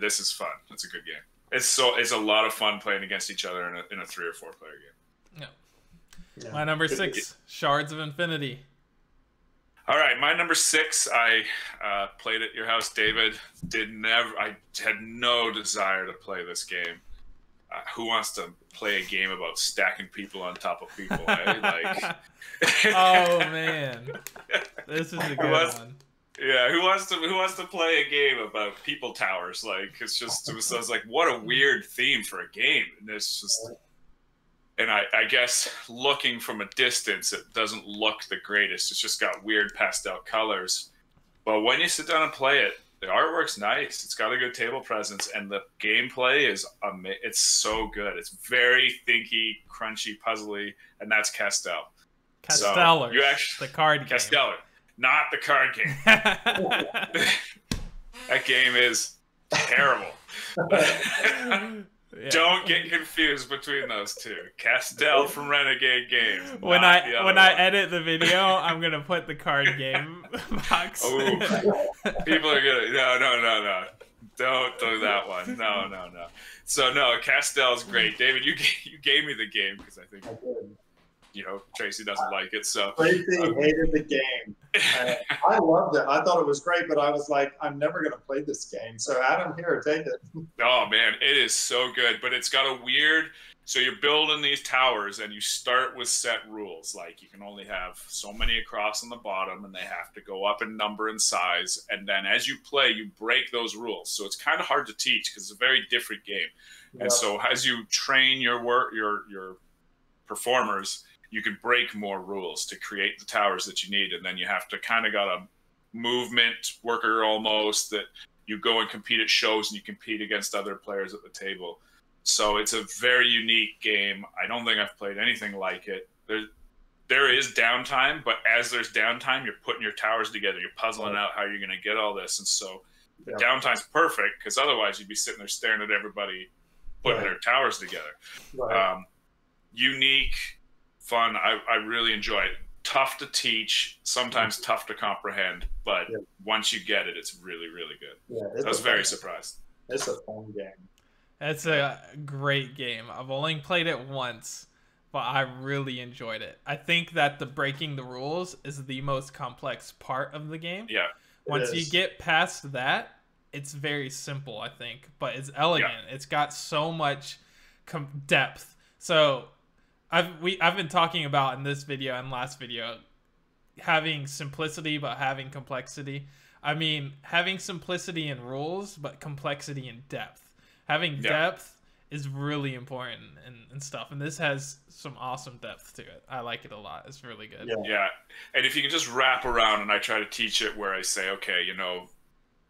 this is fun. It's a good game. It's so it's a lot of fun playing against each other in a, in a three or four player game. Yeah. my number six shards of infinity All right, my number six. I uh, played at your house, David. Did never. I had no desire to play this game. Uh, who wants to play a game about stacking people on top of people? *laughs* Eh? Like, *laughs* oh man this is a good was- one yeah. Who wants to Who wants to play a game about people towers? Like, it's just. It was, I was like, what a weird theme for a game. And it's just. And I, I guess looking from a distance, it doesn't look the greatest. It's just got weird pastel colors. But when you sit down and play it, the artwork's nice. It's got a good table presence, and the gameplay is ama- It's so good. It's very thinky, crunchy, puzzly, and that's Castell. So, you actually- the card game. Castellar, not the card game. *laughs* *laughs* that game is terrible. *laughs* Yeah. Don't get confused between those two. Castell from Renegade Games. when I the other when I edit the video, *laughs* I'm gonna put the card game *laughs* box. Oh. People are gonna no no no no. Don't do that one. No no no. So no, Castell's great. David, you gave, you gave me the game because I think I did. you know Tracy doesn't like it. So Tracy hated the game. I loved it. I thought it was great, but I was like, I'm never going to play this game. So Adam, here, take it. oh man, it is so good. But it's got a weird. So you're building these towers, and you start with set rules. Like you can only have so many across on the bottom, and they have to go up in number and size. And then as you play, you break those rules. So it's kind of hard to teach because it's a very different game. And so as you train your work, your your performers, you can break more rules to create the towers that you need, and then you have to kind of got a movement worker almost that you go and compete at shows and you compete against other players at the table. So it's a very unique game. I don't think I've played anything like it. There, there is downtime, but as there's downtime, you're putting your towers together. You're puzzling out how you're going to get all this, and so the Yeah. downtime's perfect because otherwise you'd be sitting there staring at everybody putting Right. their towers together. Right. Um, unique, fun. I, I really enjoy it. Tough to teach, sometimes mm-hmm. tough to comprehend, but Yeah. once you get it, it's really, really good. yeah, it's I was very fun- surprised. It's a fun game. It's a great game. I've only played it once, but I really enjoyed it. I think that the breaking the rules is the most complex part of the game. Yeah, Once you get past that, it's very simple, I think, but it's elegant. It's got so much com- depth. So, I've we I've been talking about in this video and last video having simplicity but having complexity. I mean, having simplicity in rules but complexity in depth. Having Yeah. depth is really important and, and stuff. And this has some awesome depth to it. I like it a lot. It's really good. Yeah. yeah. And if you can just wrap around, and I try to teach it where I say, okay, you know,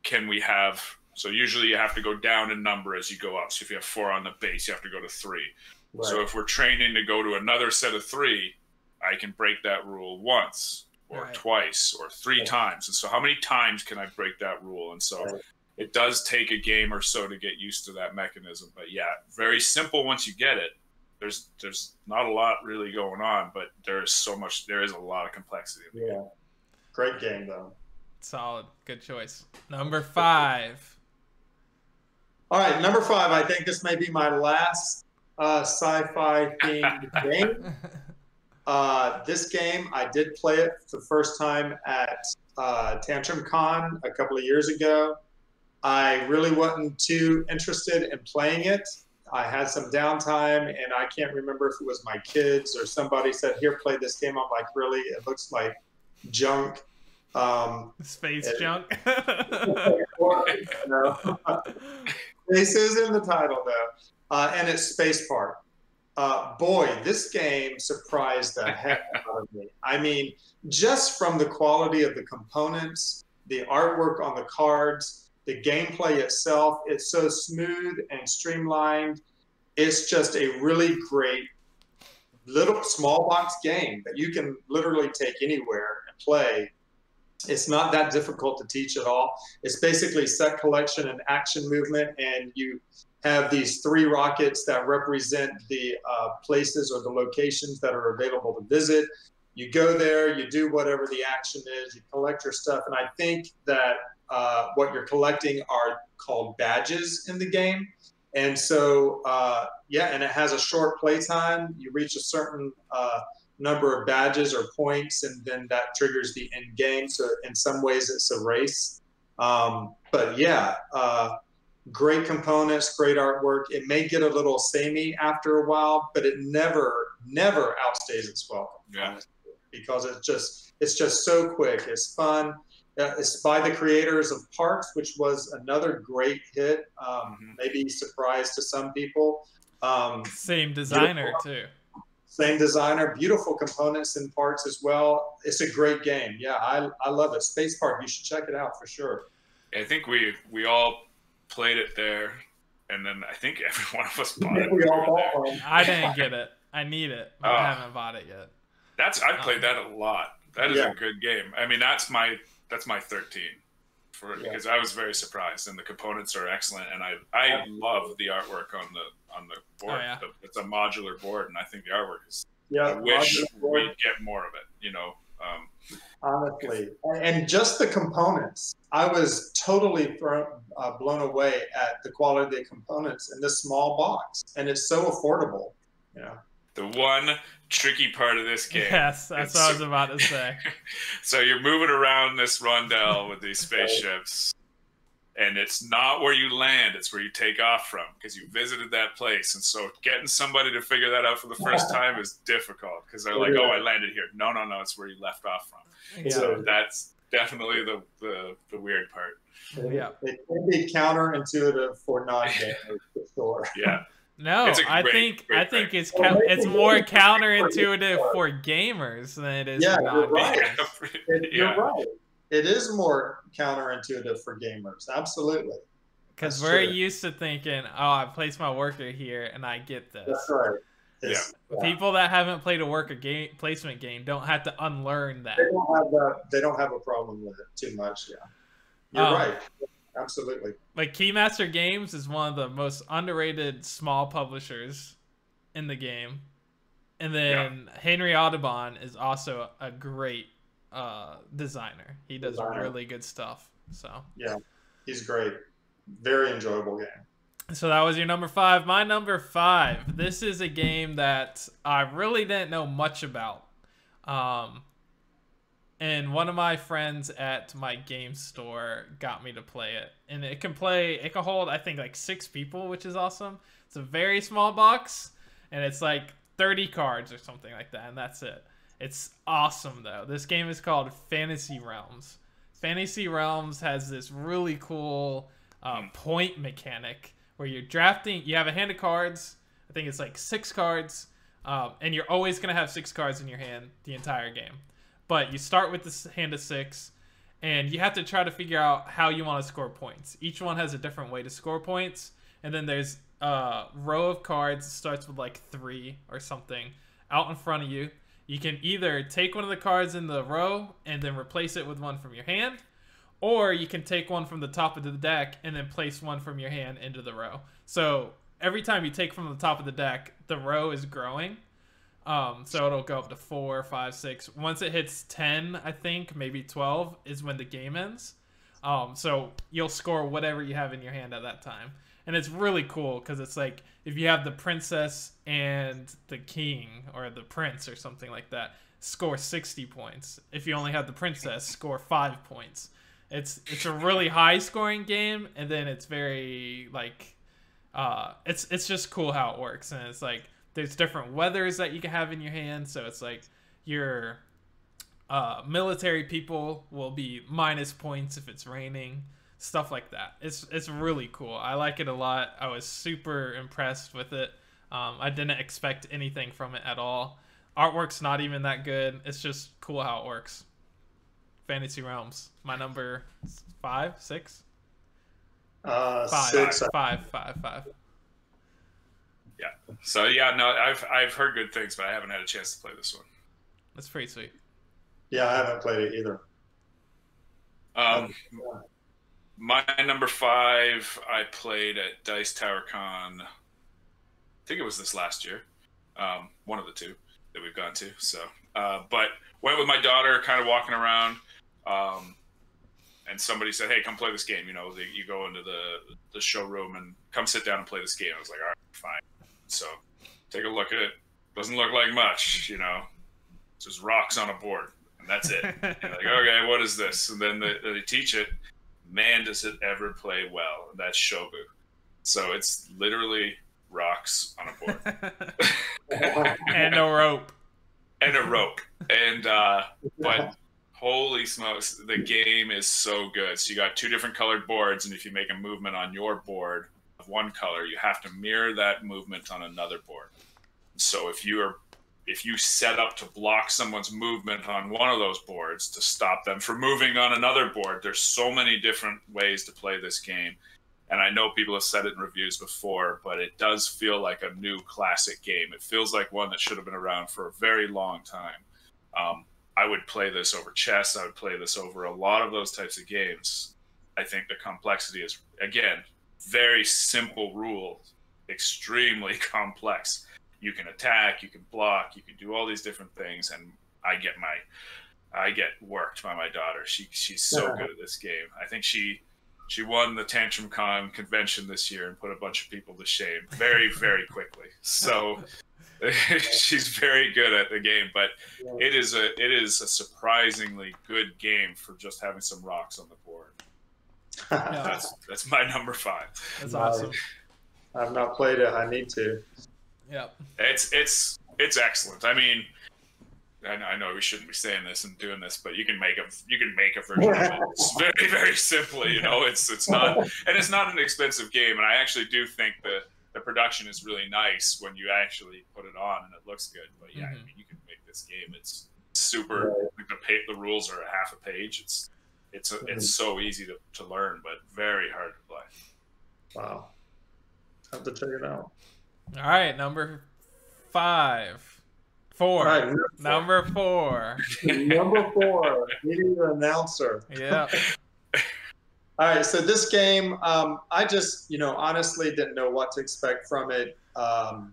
can we have? So usually you have to go down in number as you go up. So if you have four on the base, you have to go to three. Right. So if we're training to go to another set of three, I can break that rule once or Right. twice or three Right. times. And so how many times can I break that rule? And so Right. it does take a game or so to get used to that mechanism. But yeah, very simple once you get it. There's there's not a lot really going on, but there is so much there is a lot of complexity. in the game. yeah. Great game, though. Solid. Good choice. Number five. All right, number five. I think this may be my last uh, sci-fi themed *laughs* game. Uh, this game, I did play it for the first time at uh, Tantrum Con a couple of years ago. I really wasn't too interested in playing it. I had some downtime, and I can't remember if it was my kids or somebody said, "Here, play this game." I'm like, "Really? It looks like junk." Um, Space Yeah. junk. you know? This is in the title though, uh, and it's Space Park. Uh, boy, this game surprised the *laughs* heck out of me. I mean, just from the quality of the components, the artwork on the cards, the gameplay itself, it's so smooth and streamlined. It's just a really great little small box game that you can literally take anywhere and play. It's not that difficult to teach at all. It's basically set collection and action movement, and you have these three rockets that represent the uh, places or the locations that are available to visit. You go there, you do whatever the action is, you collect your stuff, and I think that uh, what you're collecting are called badges in the game. And so, uh, yeah, and it has a short playtime. You reach a certain uh, number of badges or points, and then that triggers the end game. So in some ways, it's a race. Um, but yeah, uh, great components, great artwork. It may get a little samey after a while, but it never, never outstays its welcome. Yeah. Because it's just, it's just so quick. It's fun. Uh, it's by the creators of Parks, which was another great hit. Um, Mhm. Maybe surprise to some people. Um, Same designer too. same designer, beautiful components and parts as well. It's a great game. Yeah, I, I love it. Space Park, you should check it out for sure. I think we we all played it there, and then I think every *laughs* one of us bought it. We all bought one. I didn't get it. I need it. But I Oh. haven't bought it yet. That's I played um, that a lot. That is Yeah. a good game. I mean, that's my that's my 13 for Yeah. because I was very surprised, and the components are excellent, and I I love the artwork on the on the board. Oh, yeah. The- It's a modular board, and I think the artwork is. Yeah, I wish we'd get more of it. You know, um, honestly. and, and just the components. I was totally thrown, uh, blown away at the quality of the components in this small box and it's so affordable you know. The one tricky part of this game. Yes, that's It's what I was about to say. *laughs* So you're moving around this rondel with these *laughs* spaceships, and it's not where you land; it's where you take off from because you visited that place. And so getting somebody to figure that out for the first time is difficult because they're oh, like, "Oh, I landed here." No, no, no, it's where you left off from. Yeah. So that's definitely the the, the weird part. Yeah. it can be counterintuitive for *laughs* non-gamers for sure Yeah, No, It's a I great- think I think thing. it's Well, it's it's more *laughs* for- counterintuitive for gamers than it is *laughs* Yeah, for you're right. non-gamers. You're yeah. right it is more counterintuitive for gamers absolutely Because we're true. used to thinking, oh, I place my worker here and I get this. that's right It's- yeah. People that haven't played a worker game placement game don't have to unlearn that. they don't have that they don't have a problem with it too much yeah you're Um, right absolutely Like Keymaster Games is one of the most underrated small publishers in the game. And then Henry Audubon is also a great uh, designer. He does Designer. really good stuff. So yeah, he's great very enjoyable game So that was your number five. My number five. This is a game that I really didn't know much about. Um, and one of my friends at my game store got me to play it. And it can play, it can hold, I think, like six people, which is awesome. It's a very small box, and it's like 30 cards or something like that, and that's it. It's awesome, though. This game is called Fantasy Realms. Fantasy Realms has this really cool uh, point mechanic where you're drafting. You have a hand of cards. I think it's like six cards, um, and you're always gonna have six cards in your hand the entire game. But you start with this hand of six, and you have to try to figure out how you want to score points. Each one has a different way to score points, and then there's a row of cards that starts with like three or something out in front of you. You can either take one of the cards in the row and then replace it with one from your hand, or you can take one from the top of the deck and then place one from your hand into the row. So every time you take from the top of the deck, the row is growing. Um, so it'll go up to four, five, six. Once it hits ten, I think maybe twelve is when the game ends. Um, so you'll score whatever you have in your hand at that time, and it's really cool because it's like if you have the princess and the king or the prince or something like that, score sixty points. If you only have the princess, score five points. It's it's a really *laughs* high scoring game, and then it's very like uh, it's it's just cool how it works, and it's like there's different weathers that you can have in your hand. So it's like your uh, military people will be minus points if it's raining, stuff like that. It's it's really cool. I like it a lot. I was super impressed with it. Um, I didn't expect anything from it at all. Artwork's not even that good. It's just cool how it works. Fantasy Realms, my number five, six, Uh, five, six. five, five, five. So yeah, no, I've I've heard good things, but I haven't had a chance to play this one. That's pretty sweet. Yeah, I haven't played it either. Um, my number five, I played at Dice Tower Con. I think it was this last year. Um, one of the two that we've gone to. So, uh, but went with my daughter, kind of walking around, um, and somebody said, "Hey, come play this game." You know, the, you go into the the showroom and come sit down and play this game. I was like, "All right, fine." So, take a look at it. Doesn't look like much, you know. It's just rocks on a board, and that's it. *laughs* You're like, okay, what is this? And then they, they teach it. Man, does it ever play well? And that's Shobu. So it's literally rocks on a board *laughs* and a rope. and a rope. And uh, but holy smokes, the game is so good. So you got two different colored boards, and if you make a movement on your board of one color, you have to mirror that movement on another board. So if you are if you set up to block someone's movement on one of those boards to stop them from moving on another board, there's so many different ways to play this game. And I know people have said it in reviews before, but it does feel like a new classic game. It feels like one that should have been around for a very long time. Um, I would play this over chess. I would play this over a lot of those types of games. I think the complexity is, again, very simple rules, extremely *laughs* complex you can attack, you can block, you can do all these different things, and I get my I get worked by my daughter. She she's so good at this game. I think she she won the Tantrum Con convention this year and put a bunch of people to shame very *laughs* very quickly. So *laughs* she's very good at the game, but it is a it is a surprisingly good game for just having some rocks on the board. that's that's my number five. That's awesome. I've not played it. I need to. Yeah. It's it's it's excellent. I mean, I know we shouldn't be saying this and doing this, but you can make a you can make a version of it it's *laughs* very very simply. You know, it's it's not and it's not an expensive game, and I actually do think the the production is really nice when you actually put it on and it looks good. But yeah, mm-hmm. I mean, you can make this game. It's super. Like the pay, the rules are a half a page. It's it's a, it's so easy to, to learn, but very hard to play. Wow, have to check it out. All right, number five. Four. Right, number four. number four. Meeting *laughs* the announcer. Yeah. All right, so this game, um, I just, you know, honestly didn't know what to expect from it. Um,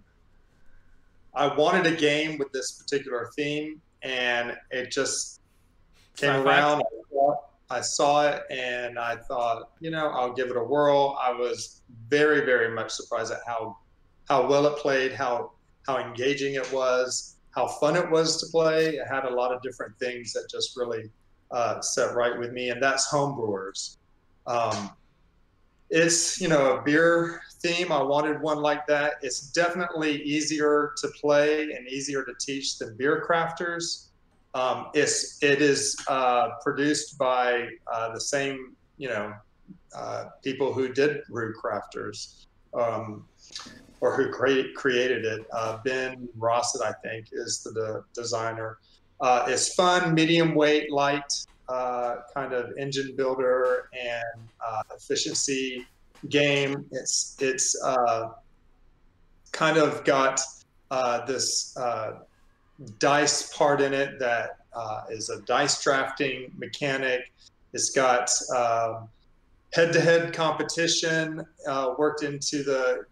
I wanted a game with this particular theme, and it just came around. I saw it, and I thought, you know, I'll give it a whirl. I was very, very much surprised at how how well it played, how how engaging it was, how fun it was to play. It had a lot of different things that just really uh, set right with me, and that's homebrewers. Um, it's you know a beer theme. I wanted one like that. It's definitely easier to play and easier to teach than beer crafters. Um, it's it is uh, produced by uh, the same you know uh, people who did brew crafters. Um, or who create, created it. Uh, ben Rosset, I think, is the, the designer. Uh, it's fun, medium weight, light uh, kind of engine builder and uh, efficiency game. It's it's uh, kind of got uh, this dice part in it that is a dice drafting mechanic. It's got um, head-to-head competition worked into the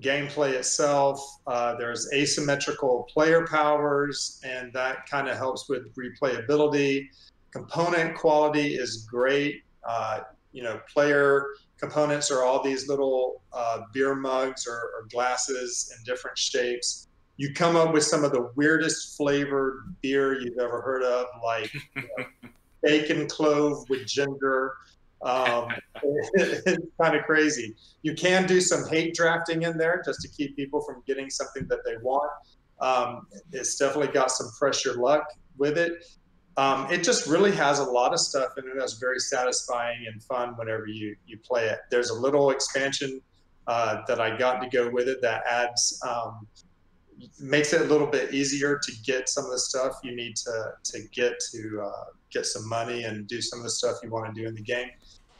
gameplay itself. Uh, there's asymmetrical player powers, and that kind of helps with replayability. Component quality is great. Uh, you know, player components are all these little uh, beer mugs or, or, glasses in different shapes. You come up with some of the weirdest flavored beer you've ever heard of, like you know, *laughs* bacon clove with ginger. Um, *laughs* it's kind of crazy. You can do some hate drafting in there just to keep people from getting something that they want. Um, it's definitely got some pressure luck with it. Um, it just really has a lot of stuff in it that's very satisfying and fun whenever you, you play it. There's a little expansion uh, that I got to go with it that adds um, makes it a little bit easier to get some of the stuff you need to to get to uh, get some money and do some of the stuff you want to do in the game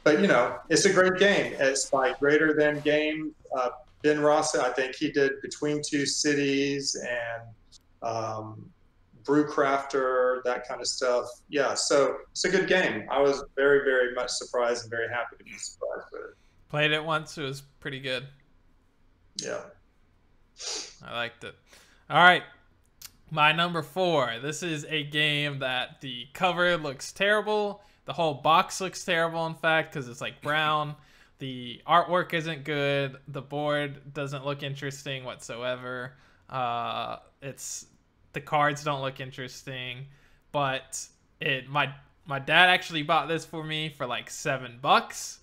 but you know, it's a great game. It's by Greater Than Game. Uh, ben Rosset, I think he did Between Two Cities and um, Brewcrafter, that kind of stuff. Yeah, so it's a good game. I was very, very much surprised and very happy to be surprised with it. Played it once. It was pretty good. Yeah. I liked it. All right. My number four. This is a game that the cover looks terrible the whole box looks terrible, in fact, because it's like brown. *laughs* the artwork isn't good. The board doesn't look interesting whatsoever. Uh, it's the cards don't look interesting, but it my my dad actually bought this for me for like seven bucks,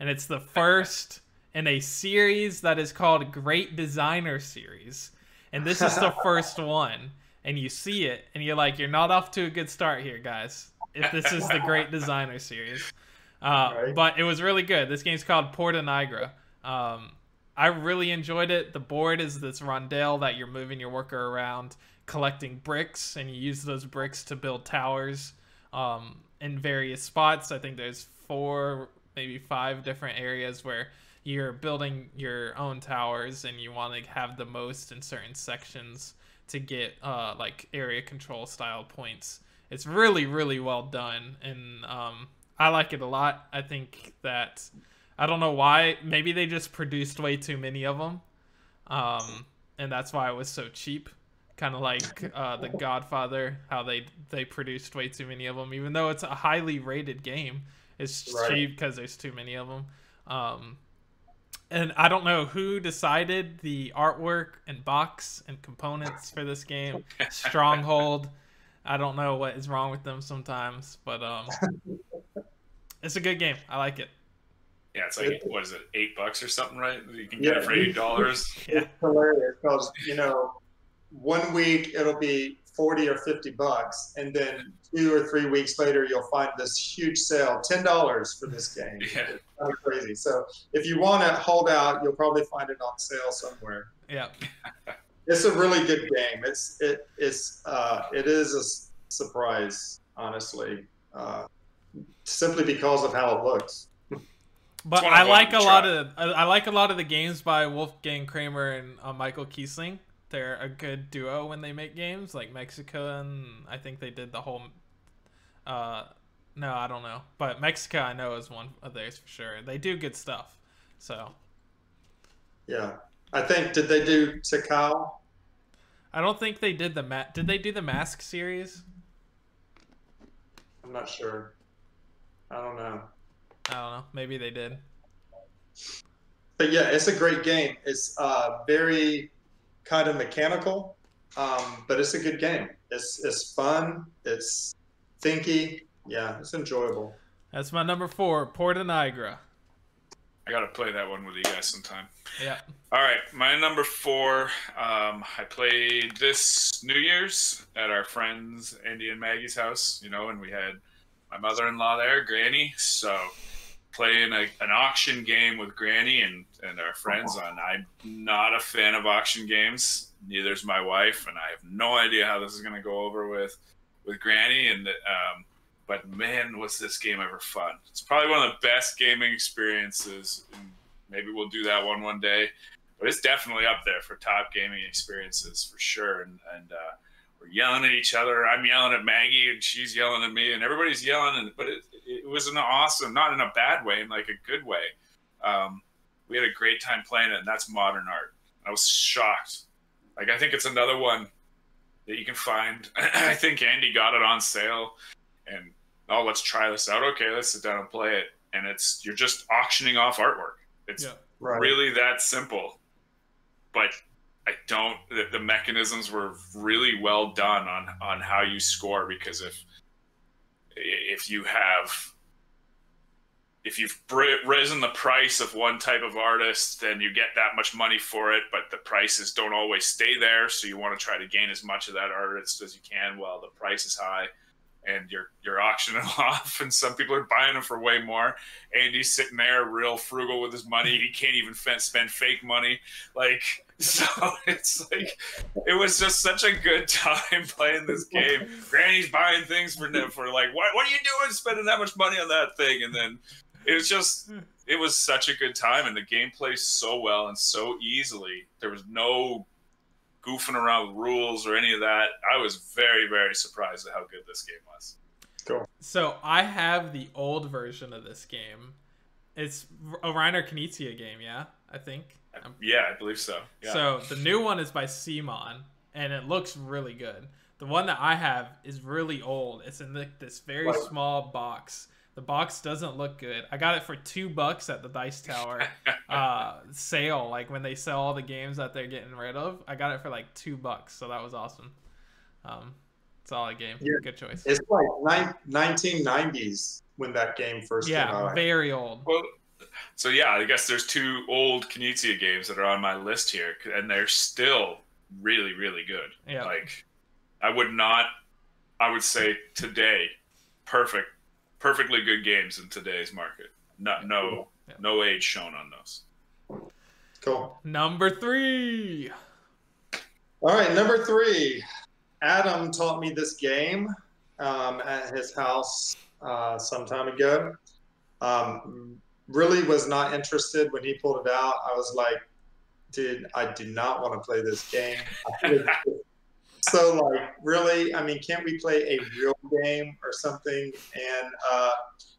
and it's the first *laughs* in a series that is called Great Designer Series, and this is the *laughs* first one. And you see it, and you're like, you're not off to a good start here, guys if this is the Great Designer series. *laughs* Uh, right. But it was really good. This game's called Porta Nigra. Um, I really enjoyed it. The board is this rondel that you're moving your worker around. collecting bricks, and you use those bricks to build towers um, in various spots. I think there's four, maybe five different areas where you're building your own towers, and you want to have the most in certain sections to get uh, like area control style points. It's really, really well done, and um, I like it a lot. I think that I don't know why. Maybe they just produced way too many of them, um, and that's why it was so cheap. Kind of like uh, the Godfather, how they they produced way too many of them, even though it's a highly rated game. It's Right. cheap because there's too many of them. Um, and I don't know who decided the artwork and box and components for this game. *laughs* Stronghold. I don't know what is wrong with them sometimes, but um, *laughs* it's a good game. I like it. Yeah, it's like what is it, eight bucks or something, right? You can get Yeah. it for eight dollars. *laughs* Yeah. It's hilarious because you know, one week it'll be forty or fifty bucks, and then two or three weeks later you'll find this huge sale, ten dollars for this game. *laughs* Yeah. It's kind of crazy. So if you want to hold out, you'll probably find it on sale somewhere. Yeah. It's a really good game. It's it it is uh, it is a s- surprise, honestly, uh, simply because of how it looks. But I I like to a lot of I I like a lot of the games by Wolfgang Kramer and uh, Michael Kiesling. They're a good duo when they make games, like Mexico, and I think they did the whole. Uh, no, I don't know, but Mexico I know is one of theirs for sure. They do good stuff, so Yeah, I think did they do Tikal? I don't think they did the ma- Did they do the Mask series? I'm not sure. I don't know. I don't know. Maybe they did. But yeah, it's a great game. It's uh, very kind of mechanical, um, but it's a good game. It's it's fun. It's thinky. Yeah, it's enjoyable. That's my number four, Porta Nigra. I gotta play that one with you guys sometime. Yeah. All right, my number four. Um, I played this New Year's at our friends Andy and Maggie's house. You know, and we had my mother-in-law there, Granny. So playing a, an auction game with Granny and and our friends. And I'm not a fan of auction games. Neither's my wife, and I have no idea how this is gonna go over with with Granny. And um, but man, was this game ever fun! It's probably one of the best gaming experiences. Maybe we'll do that one one day, but it's definitely up there for top gaming experiences for sure. And and uh, we're yelling at each other. I'm yelling at Maggie, and she's yelling at me, and everybody's yelling. And but it, it was an awesome, not in a bad way, in like a good way. Um, we had a great time playing it, and that's modern art. I was shocked. Like I think it's another one that you can find. *clears throat* I think Andy got it on sale, and oh, let's try this out. Okay, let's sit down and play it. And it's you're just auctioning off artwork. It's Yeah. Right. really that simple. But I don't. The, the mechanisms were really well done on on how you score because if if you have if you've br- risen the price of one type of artist, then you get that much money for it, but the prices don't always stay there. So you want to try to gain as much of that artist as you can while the price is high. And you're you're auctioning *laughs* off, and some people are buying them for way more. Andy's sitting there, real frugal with his money. He can't even fe- spend fake money. Like *laughs* so, it's like it was just such a good *laughs* time playing this game. Granny's buying things for for like, what what are you doing, spending that much money on that thing? And then it was just it was such a good time, and the game plays so well and so easily. There was no goofing around with rules or any of that. I was very very surprised at how good this game was. Cool. So I have the old version of this game. It's a Reiner Knizia game, yeah, I think. Um, Yeah, I believe so. Yeah. So the new one is by CMON, and it looks really good. The one that I have is really old. It's in the, this very Right. small box. The box doesn't look good. I got it for two bucks at the Dice Tower *laughs* uh, sale, like when they sell all the games that they're getting rid of. I got it for like two bucks, so that was awesome. Um, solid game. Yeah. Good choice. It's like nine, 1990s when that game first came out. Yeah, out. very old. Well, so yeah, I guess there's two old Knizia games that are on my list here, and they're still really, really good. Yeah. Like, I would not, I would say today, perfect, perfectly good games in today's market. No, no, Yeah. no age shown on those. Cool. Number three. All right, number three. Adam taught me this game um, at his house uh, some time ago. Um, really was not interested when he pulled it out. I was like, dude, I do not want to play this game. *laughs* so like, really, I mean, can't we play a real game or something? And uh,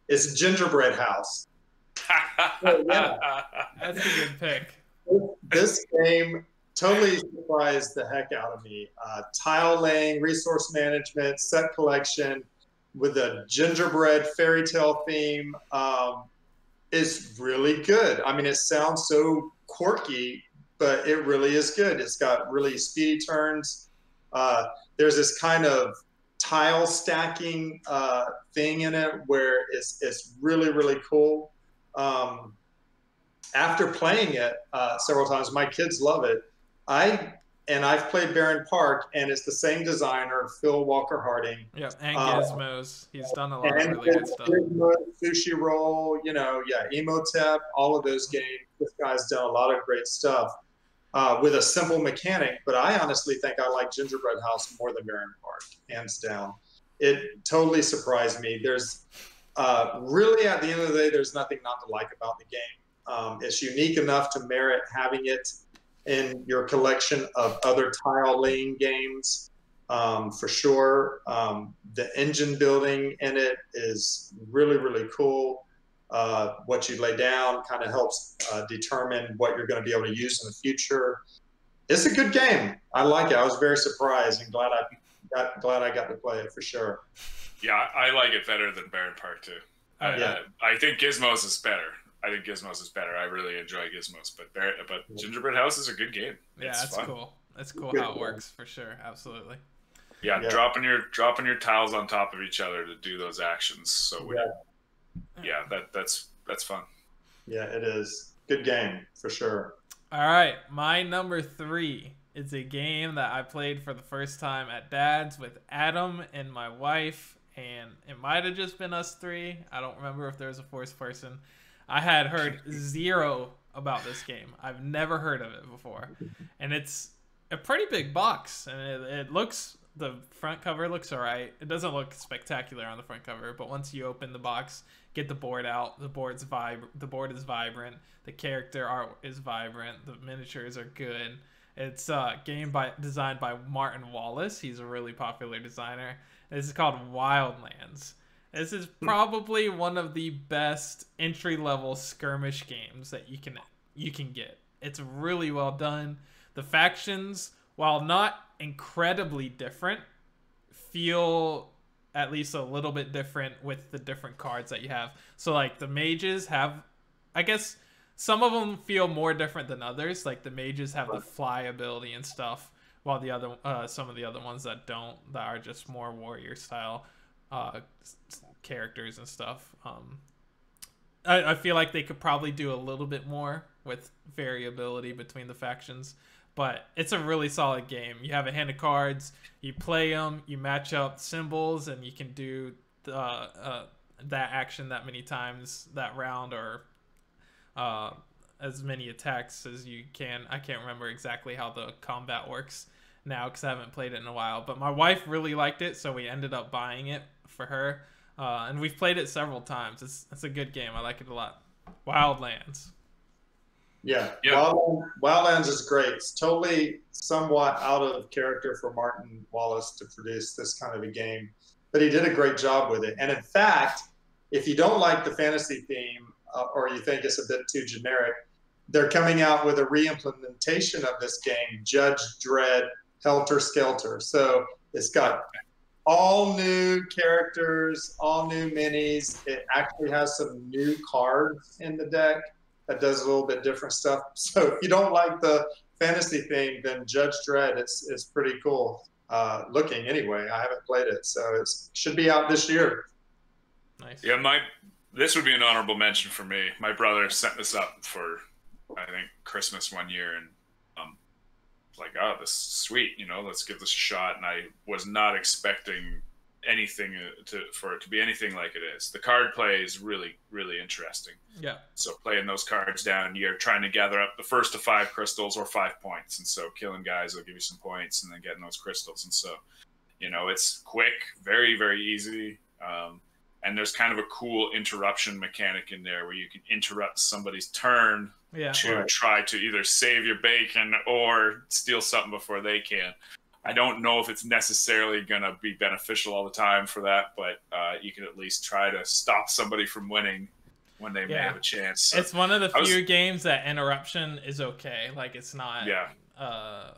it's Gingerbread House. so, *laughs* yeah. That's a good pick. This game totally surprised the heck out of me. Uh, tile laying, resource management, set collection with a gingerbread fairy tale theme um, is really good. I mean, it sounds so quirky, but it really is good. It's got really speedy turns. Uh, there's this kind of tile stacking uh, thing in it where it's, it's really, really cool. Um, after playing it uh, several times, my kids love it. I and I've played Bärenpark, and it's the same designer, Phil Walker Harding. Yeah, and uh, Gizmos. Uh, He's done a lot of really good stuff. Gizmo, Sushi Roll, you know, yeah, Imhotep, all of those games. This guy's done a lot of great stuff uh, with a simple mechanic. But I honestly think I like Gingerbread House more than Bärenpark, hands down. It totally surprised me. There's uh, really, at the end of the day, there's nothing not to like about the game. Um, it's unique enough to merit having it in your collection of other tile laying games um, for sure. Um, the engine building in it is really, really cool. Uh, what you lay down kind of helps uh, determine what you're going to be able to use in the future. It's a good game. I like it. I was very surprised and glad I got glad I got to play it for sure. Yeah, I like it better than Bärenpark too. I, yeah. I think Gizmos is better. I think Gizmos is better. I really enjoy Gizmos, but Bar- but Gingerbread House is a good game. Yeah, it's that's fun. cool. That's cool how it works for sure. Absolutely. Yeah, yeah, dropping your dropping your tiles on top of each other to do those actions. So yeah, yeah that that's that's fun. Yeah, it is. Good game for sure. All right, my number three is a game that I played for the first time at Dad's with Adam and my wife, and it might have just been us three. I don't remember if there was a fourth person I had heard *laughs* zero about this game. I've never heard of it before, and it's a pretty big box, and it, it looks the front cover looks alright. It doesn't look spectacular on the front cover, but once you open the box, get the board out, the board's vib the board is vibrant, the character art is vibrant, the miniatures are good. It's a uh, game by designed by Martin Wallace. He's a really popular designer. This is called Wildlands. This is probably one of the best entry level skirmish games that you can you can get. It's really well done. The factions, while not incredibly different, feel at least a little bit different with the different cards that you have. So like the mages have I guess some of them feel more different than others. Like the mages have the fly ability and stuff, while the other uh, some of the other ones that don't that are just more warrior style uh, characters and stuff. Um, I, I feel like they could probably do a little bit more with variability between the factions, but it's a really solid game. You have a hand of cards, you play them, you match up symbols, and you can do the, uh, that action that many times that round or uh, as many attacks as you can. I can't remember exactly how the combat works now because I haven't played it in a while. But my wife really liked it, so we ended up buying it for her. Uh, and we've played it several times. It's it's a good game. I like it a lot. Wildlands. Yeah, Wild, Wildlands is great. It's totally somewhat out of character for Martin Wallace to produce this kind of a game, but he did a great job with it. And in fact, if you don't like the fantasy theme uh, or you think it's a bit too generic, they're coming out with a re-implementation of this game, Judge Dredd Helter Skelter. So it's got all new characters, all new minis. It actually has some new cards in the deck that does a little bit different stuff. *laughs* So if you don't like the fantasy theme, then Judge Dredd is, is pretty cool uh, looking anyway. I haven't played it, so it should be out this year. Nice. Yeah, my this would be an honorable mention for me. My brother sent this up for I think Christmas one year, and um, like, oh, this is sweet, you know, let's give this a shot. And I was not expecting anything uh, to for it to be anything like it is. The card play is really really interesting. Yeah. So playing those cards down, you're trying to gather up the first of five crystals or five points, and so killing guys will give you some points, and then getting those crystals, and so You know, it's quick, very very easy. Um, and there's kind of a cool interruption mechanic in there where you can interrupt somebody's turn yeah. to Right. try to either save your bacon or steal something before they can. I don't know if it's necessarily going to be beneficial all the time for that, but uh, you can at least try to stop somebody from winning when they may have a chance. So, It's one of the I was- few games that interruption is okay. Like it's not yeah, uh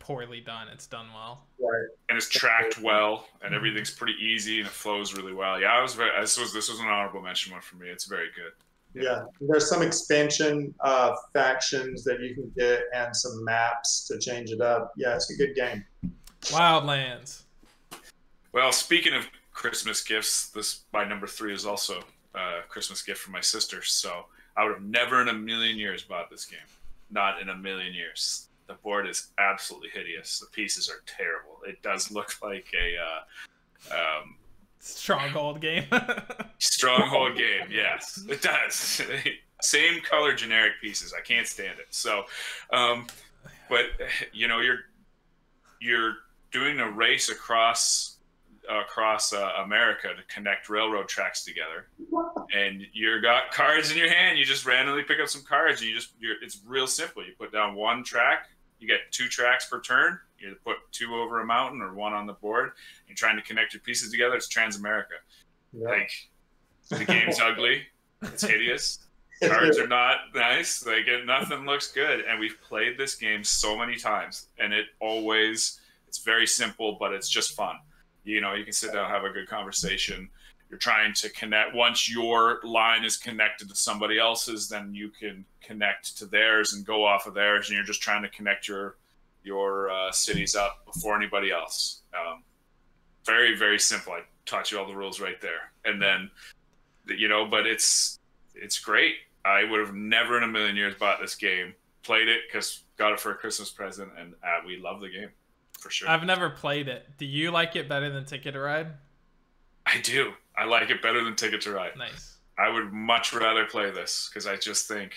poorly done. It's done well. Right. and it's tracked well, and everything's pretty easy, and it flows really well. Yeah, I was very. This was this was an honorable mention one for me. It's very good. Yeah, there's some expansion uh, factions that you can get and some maps to change it up. Yeah, it's a good game. Wildlands. Well, speaking of Christmas gifts, this my number three is also a Christmas gift from my sister. So I would have never in a million years bought this game. Not in a million years. The board is absolutely hideous. The pieces are terrible. It does look like a uh, um, Stronghold game. *laughs* stronghold game. Yes, it does. *laughs* Same color, generic pieces. I can't stand it. So, um, but you know, you're you're doing a race across across uh, America to connect railroad tracks together, and you got cards in your hand. You just randomly pick up some cards. And you just you're, it's real simple. You put down one track. You get two tracks per turn. You put two over a mountain or one on the board. You're trying to connect your pieces together. It's Transamerica. Yeah. Like the game's *laughs* ugly. It's hideous. *laughs* Cards are not nice. Like it, nothing looks good. And we've played this game so many times, and it always it's very simple, but it's just fun. You know, you can sit down, have a good conversation. You're trying to connect. Once your line is connected to somebody else's, then you can connect to theirs and go off of theirs, and you're just trying to connect your your uh, cities up before anybody else. Um, very very simple. I taught you all the rules right there, and then you know, but it's it's great. I would have never in a million years bought this game. Played it because got it for a Christmas present, and uh, we love the game for sure. I've never played it. Do you like it better than Ticket to Ride? I do. I like it better than Ticket to Ride. Nice. I would much rather play this because I just think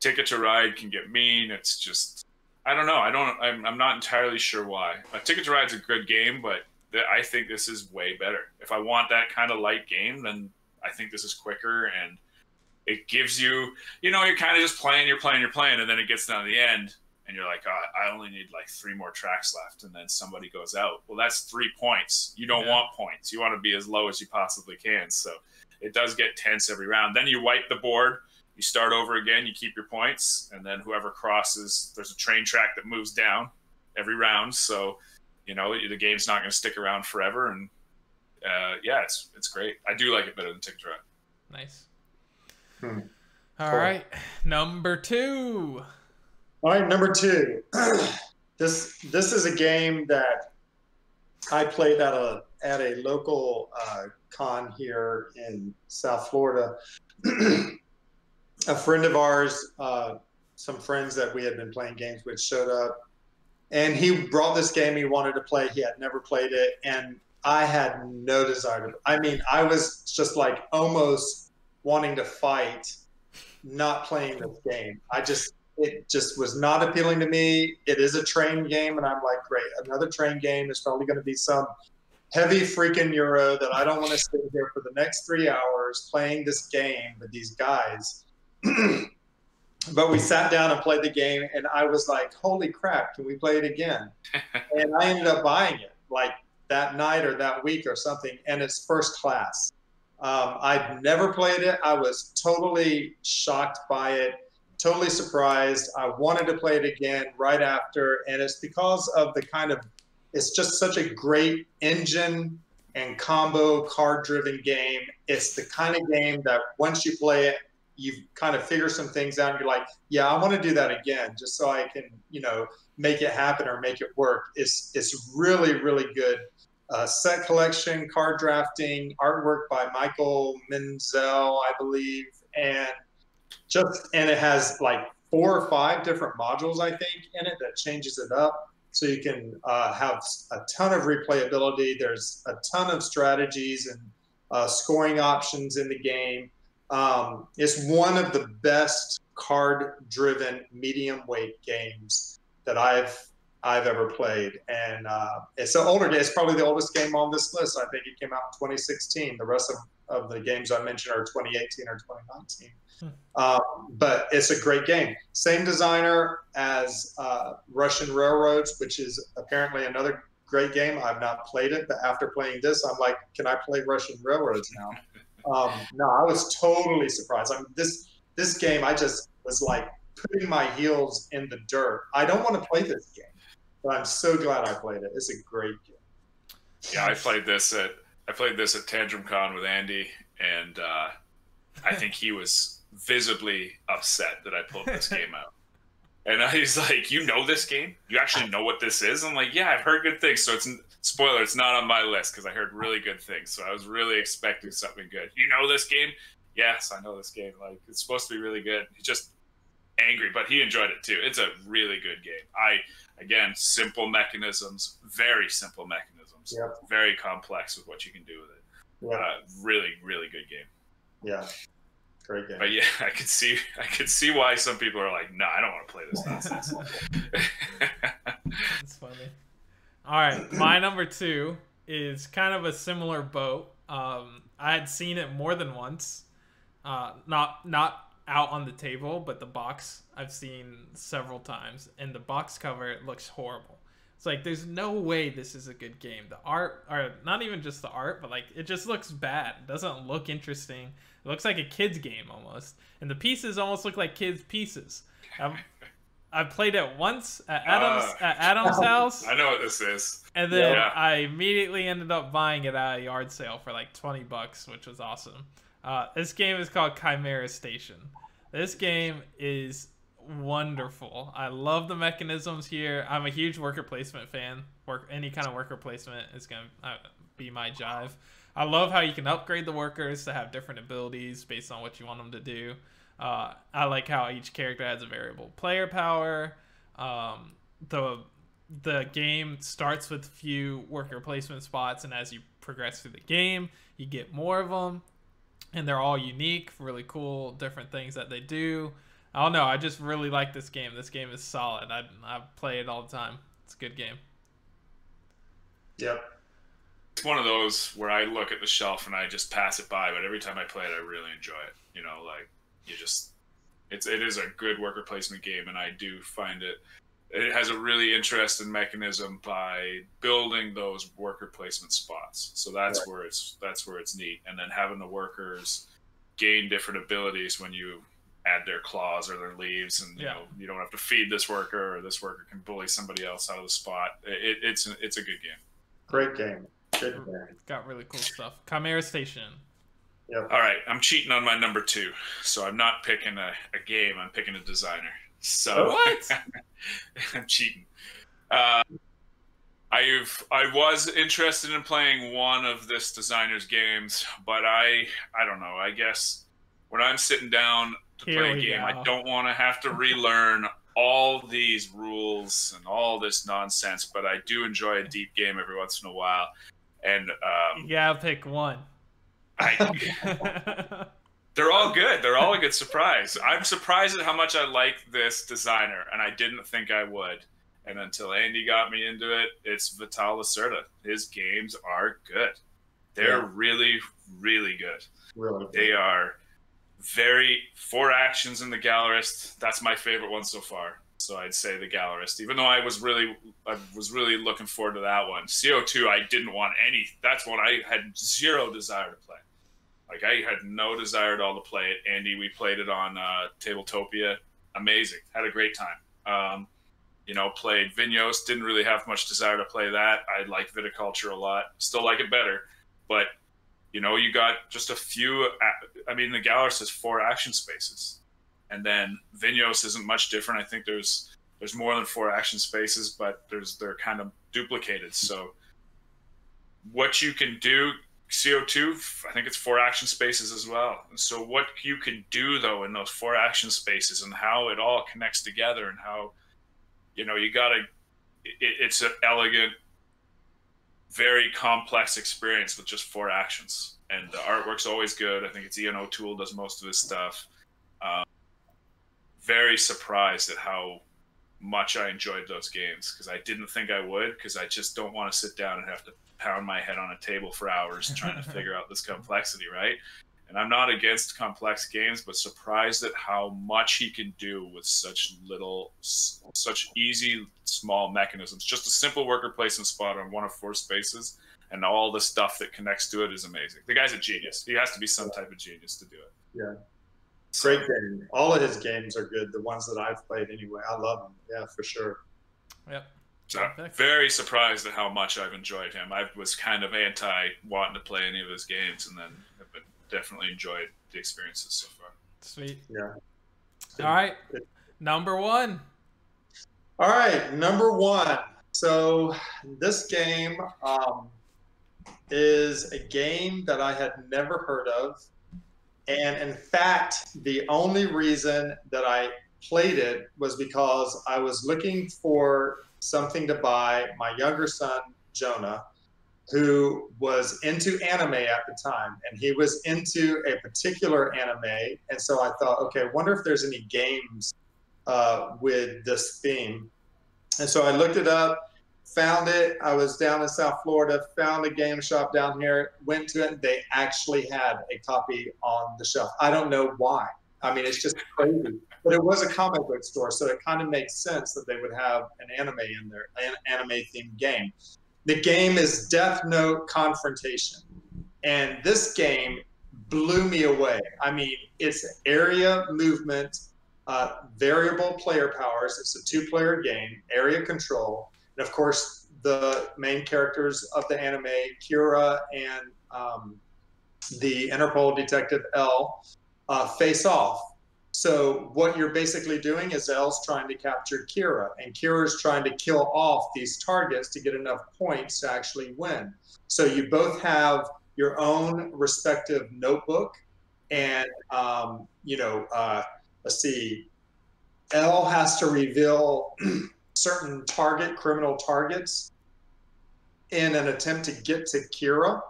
Ticket to Ride can get mean. It's just I don't know. I don't. I'm, I'm not entirely sure why. Uh, Ticket to Ride's a good game, but th- I think this is way better. If I want that kind of light game, then I think this is quicker and it gives you. You know, you're kind of just playing, you're playing, you're playing, and then it gets down to the end, and you're like, oh, I only need like three more tracks left, and then somebody goes out. Well, that's three points. You don't Yeah. want points. You want to be as low as you possibly can. So it does get tense every round. Then you wipe the board, you start over again, you keep your points, and then whoever crosses, there's a train track that moves down every round. So, you know, the game's not going to stick around forever. And uh, yeah, it's it's great. I do like it better than Ticket to Ride. Nice. Hmm. All Cool. right. Number two. All right, number two. *clears throat* this this is a game that I played at a at a local uh, con here in South Florida. *clears throat* a friend of ours, uh, some friends that we had been playing games with, showed up, and he brought this game. He wanted to play. He had never played it, and I had no desire to. I mean, I was just like almost wanting to fight, not playing this game. I just it just was not appealing to me. It is a train game, and I'm like, great, another train game. It's probably going to be some heavy freaking euro that I don't want to sit here for the next three hours playing this game with these guys. *clears throat* but we sat down and played the game, and I was like, holy crap, can we play it again? *laughs* and I ended up buying it like that night or that week or something, and it's first class. Um, I'd never played it. I was totally shocked by it totally surprised. I wanted to play it again right after, and it's because of the kind of it's just such a great engine and combo card driven game. It's the kind of game that once you play it, you kind of figure some things out and you're like, yeah, I want to do that again just so I can, you know, make it happen or make it work. It's it's really, really good. Uh, set collection, card drafting, artwork by Michael Menzel, I believe, and just and it has like four or five different modules I think in it that changes it up so you can uh, have a ton of replayability. There's a ton of strategies and uh, scoring options in the game. Um, it's one of the best card-driven medium weight games that I've I've ever played, and uh, it's an older game. It's probably the oldest game on this list. I think it came out in 2016. The rest of, of the games I mentioned are 2018 or 2019. Hmm. Um, but it's a great game. Same designer as uh, Russian Railroads, which is apparently another great game. I've not played it, but after playing this, I'm like, can I play Russian Railroads now? Um, no, I was totally surprised. I mean, this this game, I just was like putting my heels in the dirt. I don't want to play this game but I'm so glad I played it. It's a great game. Yeah, I played this at I played this at Tantrum Con with Andy, and uh, I think he was visibly upset that I pulled this *laughs* game out. And *laughs* he's like, "You know this game? You actually know what this is?" I'm like, "Yeah, I've heard good things." So it's spoiler, it's not on my list because I heard really good things. So I was really expecting something good. You know this game? Yes, I know this game. Like it's supposed to be really good. He's just angry, but he enjoyed it too. It's a really good game. I again, simple mechanisms, very simple mechanisms, yep. very complex with what you can do with it. Yep. Uh, really, really good game. Yeah, great game. But yeah, *laughs* I could see, I could see why some people are like, "No, I don't want to play this *laughs* nonsense." *laughs* That's funny. All right, my *clears throat* number two is kind of a similar boat. Um, I had seen it more than once. Uh, not not out on the table, but the box I've seen several times, and the box cover looks horrible. It's like there's no way this is a good game. The art, or not even just the art, but like it just looks bad. It doesn't look interesting. It looks like a kid's game almost, and the pieces almost look like kids' pieces. Um, *laughs* I played it once at Adam's uh, at Adam's *laughs* house. I know what this is. And then yeah. I immediately ended up buying it at a yard sale for like twenty bucks, which was awesome. Uh, this game is called Chimera Station. This game is wonderful. I love the mechanisms here. I'm a huge worker placement fan. Work any kind of worker placement is gonna uh, be my jive. I love how you can upgrade the workers to have different abilities based on what you want them to do. Uh, I like how each character has a variable player power. Um, the the game starts with few worker placement spots, and as you progress through the game, you get more of them and they're all unique, really cool, different things that they do. I don't know. I just really like this game. This game is solid. I I play it all the time. It's a good game. Yep. It's one of those where I look at the shelf and I just pass it by, but every time I play it, I really enjoy it. You know, like you just, it's it is a good worker placement game, and I do find it it has a really interesting mechanism by building those worker placement spots. So that's right. where it's that's where it's neat. And then having the workers gain different abilities when you add their claws or their leaves, and you yeah. know you don't have to feed this worker or this worker can bully somebody else out of the spot. It, it's it's a good game. Great game. Good game. Got really cool stuff. Chimera Station. Yep. All right, I'm cheating on my number two, so I'm not picking a, a game. I'm picking a designer. So what? *laughs* I'm cheating. Uh, I've I was interested in playing one of this designer's games, but I I don't know. I guess when I'm sitting down to Here play a game, go. I don't want to have to relearn all these rules and all this nonsense. But I do enjoy a deep game every once in a while. And um, yeah, pick one. I *laughs* They're all good. They're all a good surprise. I'm surprised at how much I like this designer, and I didn't think I would. And until Andy got me into it, it's Vital Lacerda. His games are good. They're yeah. really, really good. Really, they are very four actions in the Gallerist. That's my favorite one so far. So I'd say the Gallerist, even though I was really, I was really looking forward to that one. CO2, I didn't want any. That's one I had zero desire to play. Like I had no desire at all to play it. Andy, we played it on uh, Tabletopia. Amazing. Had a great time. Um, you know, played Vinhos. Didn't really have much desire to play that. I like Viticulture a lot. Still like it better. But, you know, you got just a few. I mean, the Gallerist has four action spaces. And then Vinhos isn't much different. I think there's there's more than four action spaces, but there's they're kind of duplicated. So what you can do CO2, I think it's four action spaces as well. So, what you can do though in those four action spaces and how it all connects together and how, you know, you got to, it, it's an elegant, very complex experience with just four actions. And the artwork's always good. I think it's Ian O'Toole does most of his stuff. Um, very surprised at how much I enjoyed those games because I didn't think I would because I just don't want to sit down and have to pound my head on a table for hours trying to *laughs* figure out this complexity, right? And I'm not against complex games, but surprised at how much he can do with such little, such easy, small mechanisms. Just a simple worker placement spot on one of four spaces, and all the stuff that connects to it is amazing. The guy's a genius. He has to be some type of genius to do it. Yeah. Great game. All of his games are good. The ones that I've played anyway. I love them. Yeah, for sure. Yep. So very surprised at how much I've enjoyed him. I was kind of anti wanting to play any of his games, and then have been, definitely enjoyed the experiences so far. Sweet. Yeah. All right. Number one. All right, number one. So this game um, is a game that I had never heard of. And in fact, the only reason that I played it was because I was looking for something to buy my younger son, Jonah, who was into anime at the time. And he was into a particular anime. And so I thought, okay, wonder if there's any games uh, with this theme. And so I looked it up found it. I was down in South Florida, found a game shop down here, went to it, they actually had a copy on the shelf. I don't know why. I mean, it's just crazy. But it was a comic book store, so it kind of makes sense that they would have an anime in there, an anime themed game. The game is Death Note Confrontation. And this game blew me away. I mean, it's area movement, uh, variable player powers. It's a two player game, area control and of course, the main characters of the anime, Kira and um, the Interpol detective L, uh, face off. So what you're basically doing is L's trying to capture Kira, and Kira's trying to kill off these targets to get enough points to actually win. So you both have your own respective notebook, and um, you know, uh, let's see, L has to reveal *clears throat* certain target criminal targets in an attempt to get to Kira.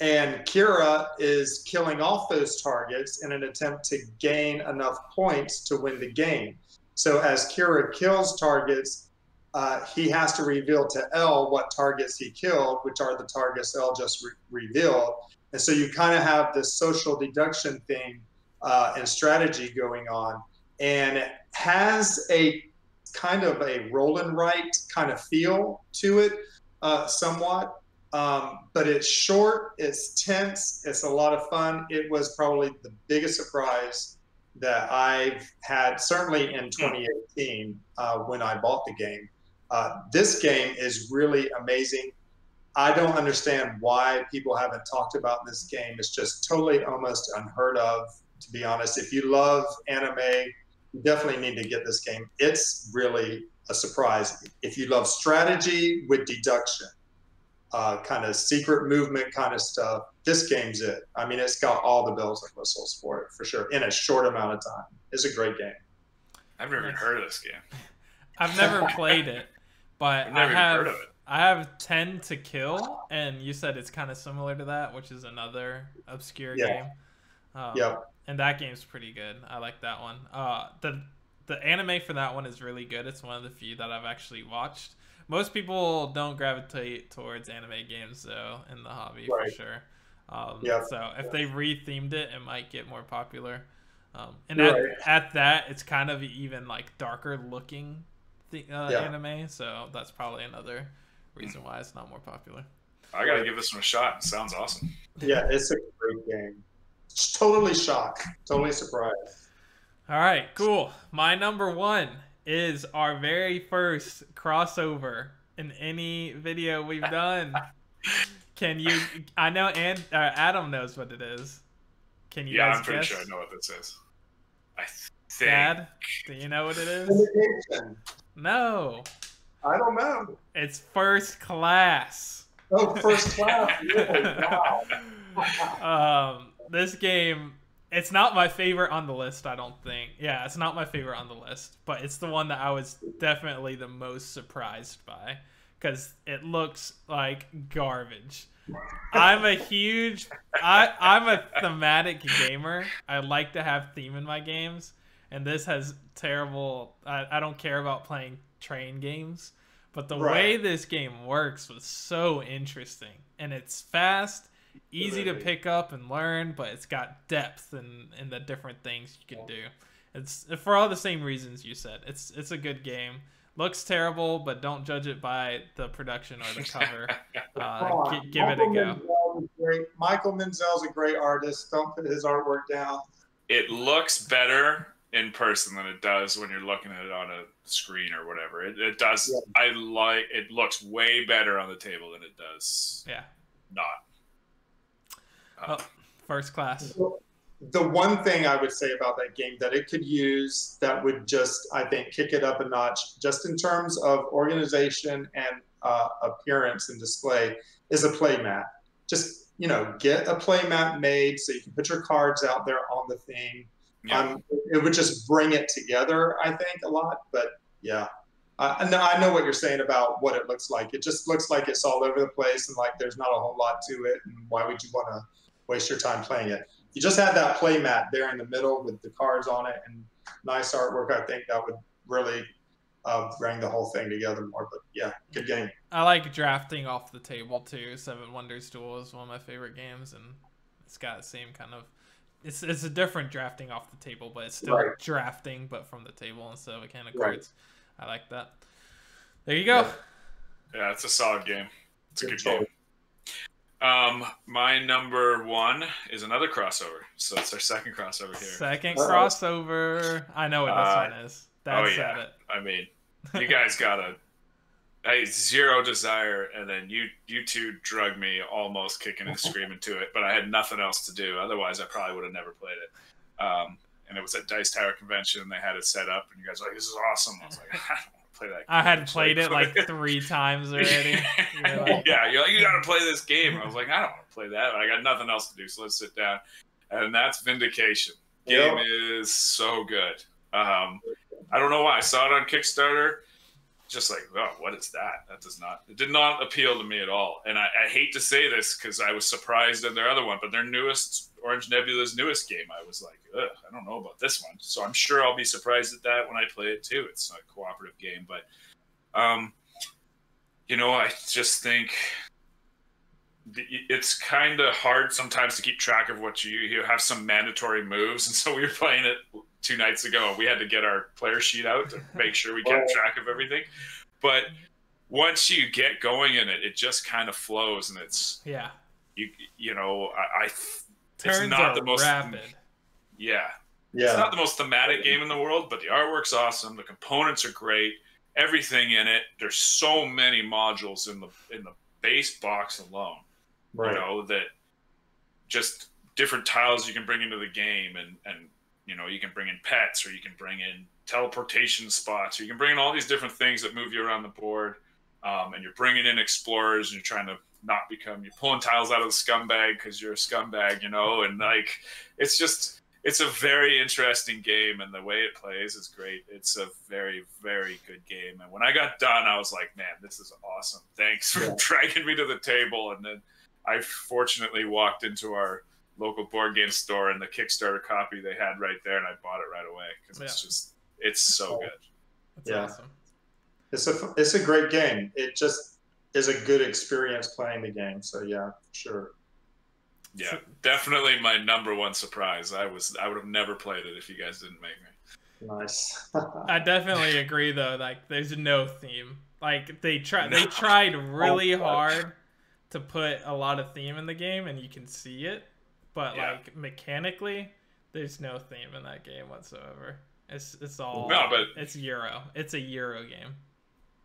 And Kira is killing off those targets in an attempt to gain enough points to win the game. So as Kira kills targets, uh, he has to reveal to L what targets he killed, which are the targets L just re- revealed. And so you kind of have this social deduction thing uh, and strategy going on. And it has a kind of a roll and write kind of feel to it, uh, somewhat. Um, but it's short, it's tense, it's a lot of fun. It was probably the biggest surprise that I've had, certainly in 2018 uh, when I bought the game. Uh, this game is really amazing. I don't understand why people haven't talked about this game. It's just totally almost unheard of, to be honest. If you love anime, definitely need to get this game. It's really a surprise. If you love strategy with deduction, uh, kind of secret movement kind of stuff, this game's it. I mean, it's got all the bells and whistles for it for sure in a short amount of time. It's a great game. I've never even heard of this game. *laughs* I've never played it, but I've never I have. heard of it. I have 10 to kill, and you said it's kind of similar to that, which is another obscure Yeah. game. Um, Yep. And that game's pretty good. I like that one. Uh, the the anime for that one is really good. It's one of the few that I've actually watched. Most people don't gravitate towards anime games though in the hobby Right. for sure. Um, Yep. So if they rethemed it, it might get more popular. Um, and You're at, right. at that, it's kind of even like darker looking the, uh, Yeah. anime. So that's probably another reason why it's not more popular. I gotta give this one a shot. It sounds awesome. Yeah, it's a great game. It's totally shocked, totally surprised. All right, cool. My number one is our very first crossover in any video we've *laughs* done. Can you? I know, and uh, Adam knows what it is. Can you yeah, guys I'm pretty guess? sure I know what this is. I think. Dad, do you know what it is? No, I don't know. it's first class. Oh, first class. *laughs* Really? Wow. um, this game, it's not my favorite on the list. I don't think. Yeah, it's not my favorite on the list, but it's the one that I was definitely the most surprised by because it looks like garbage. I'm a huge, I I'm a thematic gamer. I like to have theme in my games, and this has terrible. I, I don't care about playing train games, but the Right. way this game works was so interesting, and it's fast, easy to pick up and learn, but it's got depth in in the different things you can do. It's for all the same reasons you said. It's it's a good game. Looks terrible, but don't judge it by the production or the cover. *laughs* Uh, Come on. gi- give it a go. Menzel's great, Michael Menzel's a great artist. Don't put his artwork down. It looks better in person than it does when you're looking at it on a screen or whatever. It, it does. Yeah. I like. It looks way better on the table than it does Yeah, not. Uh, Oh. first class. The one thing I would say about that game that it could use that would just, I think, kick it up a notch, just in terms of organization and uh, appearance and display, is a play mat. Just you know, get a play mat made so you can put your cards out there on the thing. yeah. Um, it would just bring it together, I think, a lot. But yeah, uh, I know, I know what you're saying about what it looks like. It just looks like it's all over the place and like there's not a whole lot to it. And why would you want to waste your time playing it? You just had that play mat there in the middle with the cards on it and nice artwork. I think that would really uh, bring the whole thing together more. But yeah, good game. I like drafting off the table too. Seven Wonders Duel is one of my favorite games, and it's got the same kind of. It's it's a different drafting off the table, but it's still Right. drafting, but from the table instead of a can of Right. cards. I like that. There you go. Yeah. Yeah, it's a solid game. It's a Good good game. Um, my number one is another crossover. So it's our second crossover here. Second Uh-oh. crossover. I know what this Uh, one is. That's oh yeah. it. I mean, *laughs* you guys got a, a zero desire, and then you you two drug me almost kicking and screaming to it, but I had nothing else to do. Otherwise, I probably would have never played it. Um, and it was at Dice Tower Convention, and they had it set up, and you guys were like, "This is awesome." I was like, *laughs* "I don't want to play that." I had game." played it like three times *laughs* already. You're like- yeah, you're like, you got to play this game. I was like, I don't want to play that. I got nothing else to do, so let's sit down. And that's Vindication. Game Yep. is so good. Um, I don't know why. I saw it on Kickstarter. Just like, oh, what is that? That does not. It did not appeal to me at all. And I, I hate to say this because I was surprised in their other one, but their newest Orange Nebula's newest game, I was like, ugh, I don't know about this one. So I'm sure I'll be surprised at that when I play it too. It's a cooperative game, but um, you know, I just think it's kind of hard sometimes to keep track of what you you have some mandatory moves, *laughs* and so we were playing it two nights ago. and We had to get our player sheet out to *laughs* make sure we kept track of everything. But once you get going in it, it just kind of flows, and it's yeah. you you know I, I it's Turns not are the most rapid. yeah yeah. it's not the most thematic game in the world, but the artwork's awesome. The components are great. Everything in it. There's so many modules in the in the base box alone. Right. You know that just different tiles you can bring into the game, and and you know you can bring in pets, or you can bring in teleportation spots, or you can bring in all these different things that move you around the board. Um, and you're bringing in explorers, and you're trying to not become you're pulling tiles out of the scumbag because you're a scumbag, you know, and like it's just it's a very interesting game and the way it plays is great it's a very very good game and when i got done i was like man this is awesome thanks for *laughs* dragging me to the table and then i fortunately walked into our local board game store and the kickstarter copy they had right there and i bought it right away because it's Yeah. just it's so oh. good That's Yeah. awesome. It's a it's a great game. It just is a good experience playing the game. So yeah, sure. yeah definitely my number one surprise i was i would have never played it if you guys didn't make me Nice. I *laughs* definitely agree though. Like, there's no theme. Like they try, they tried *laughs* oh, really Oh, hard to put a lot of theme in the game, and you can see it. But Yeah. like mechanically, there's no theme in that game whatsoever. It's it's all No, but- it's Euro. It's a Euro game.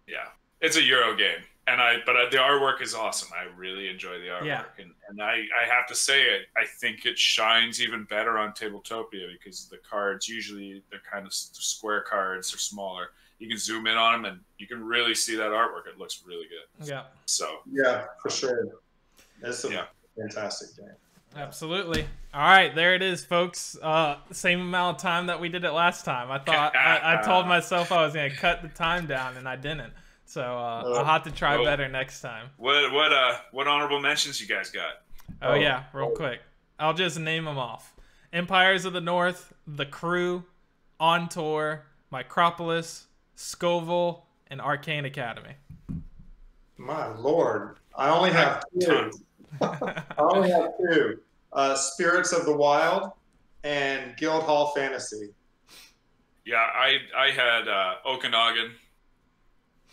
Yeah, it's a Euro game, and I but I, the artwork is awesome. I really enjoy the artwork, Yeah. and and I I have to say it. I think it shines even better on Tabletopia because the cards usually they're kind of square cards, they're smaller. You can zoom in on them, and you can really see that artwork. It looks really good. Yeah, So yeah, for sure. It's a Yeah. fantastic game. Absolutely. All right, there it is, folks. Uh, same amount of time that we did it last time. I thought I, I told *laughs* myself I was gonna cut the time down, and I didn't. So uh, Oh. I'll have to try Oh. better next time. what what uh what honorable mentions you guys got? Oh, Oh. yeah, real quick. I'll just name them off: Empires of the North, The Crew, On Tour, Micropolis, Scoville, and Arcane Academy. My lord, I only have two. I only have two: uh, Spirits of the Wild and Guildhall Fantasy. Yeah, I I had uh, Okanagan.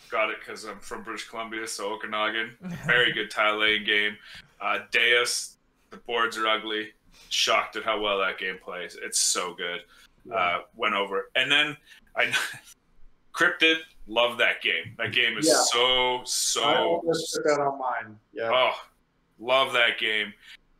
Got it because I'm from British Columbia, so Okanagan, very good tile laying game. Uh, Deus, the boards are ugly. Shocked at how well that game plays. It's so good. Uh, went over, and then I *laughs* Cryptid. Love that game. That game is Yeah. so I so. almost put that on mine. Yeah. Oh, love that game.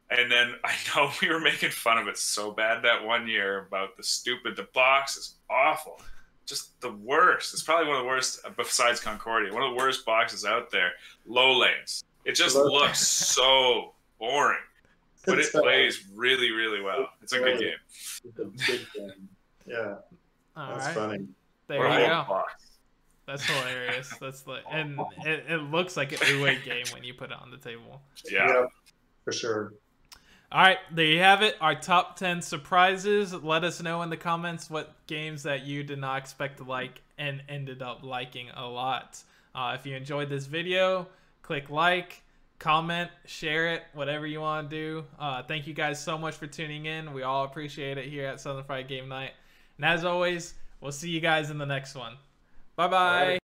And then *laughs* I know we were making fun of it so bad that one year about the stupid. The box is awful, just the worst. It's probably one of the worst besides Concordia. One of the worst boxes out there. Lowlands. It just Low- looks so boring, but it uh, plays really, really well. It's a good game. It's a big game. Yeah, All that's right, funny. there Or you go. box. That's hilarious. That's the *laughs* and it, it looks like an Uwe game when you put it on the table. Yeah. Yep, for sure. All right, there you have it. Our top 10 surprises. Let us know in the comments what games that you did not expect to like and ended up liking a lot. Uh, if you enjoyed this video, click like, comment, share it, whatever you want to do. Uh, thank you guys so much for tuning in. We all appreciate it here at Southern Friday Game Night. And as always, we'll see you guys in the next one. Bye bye.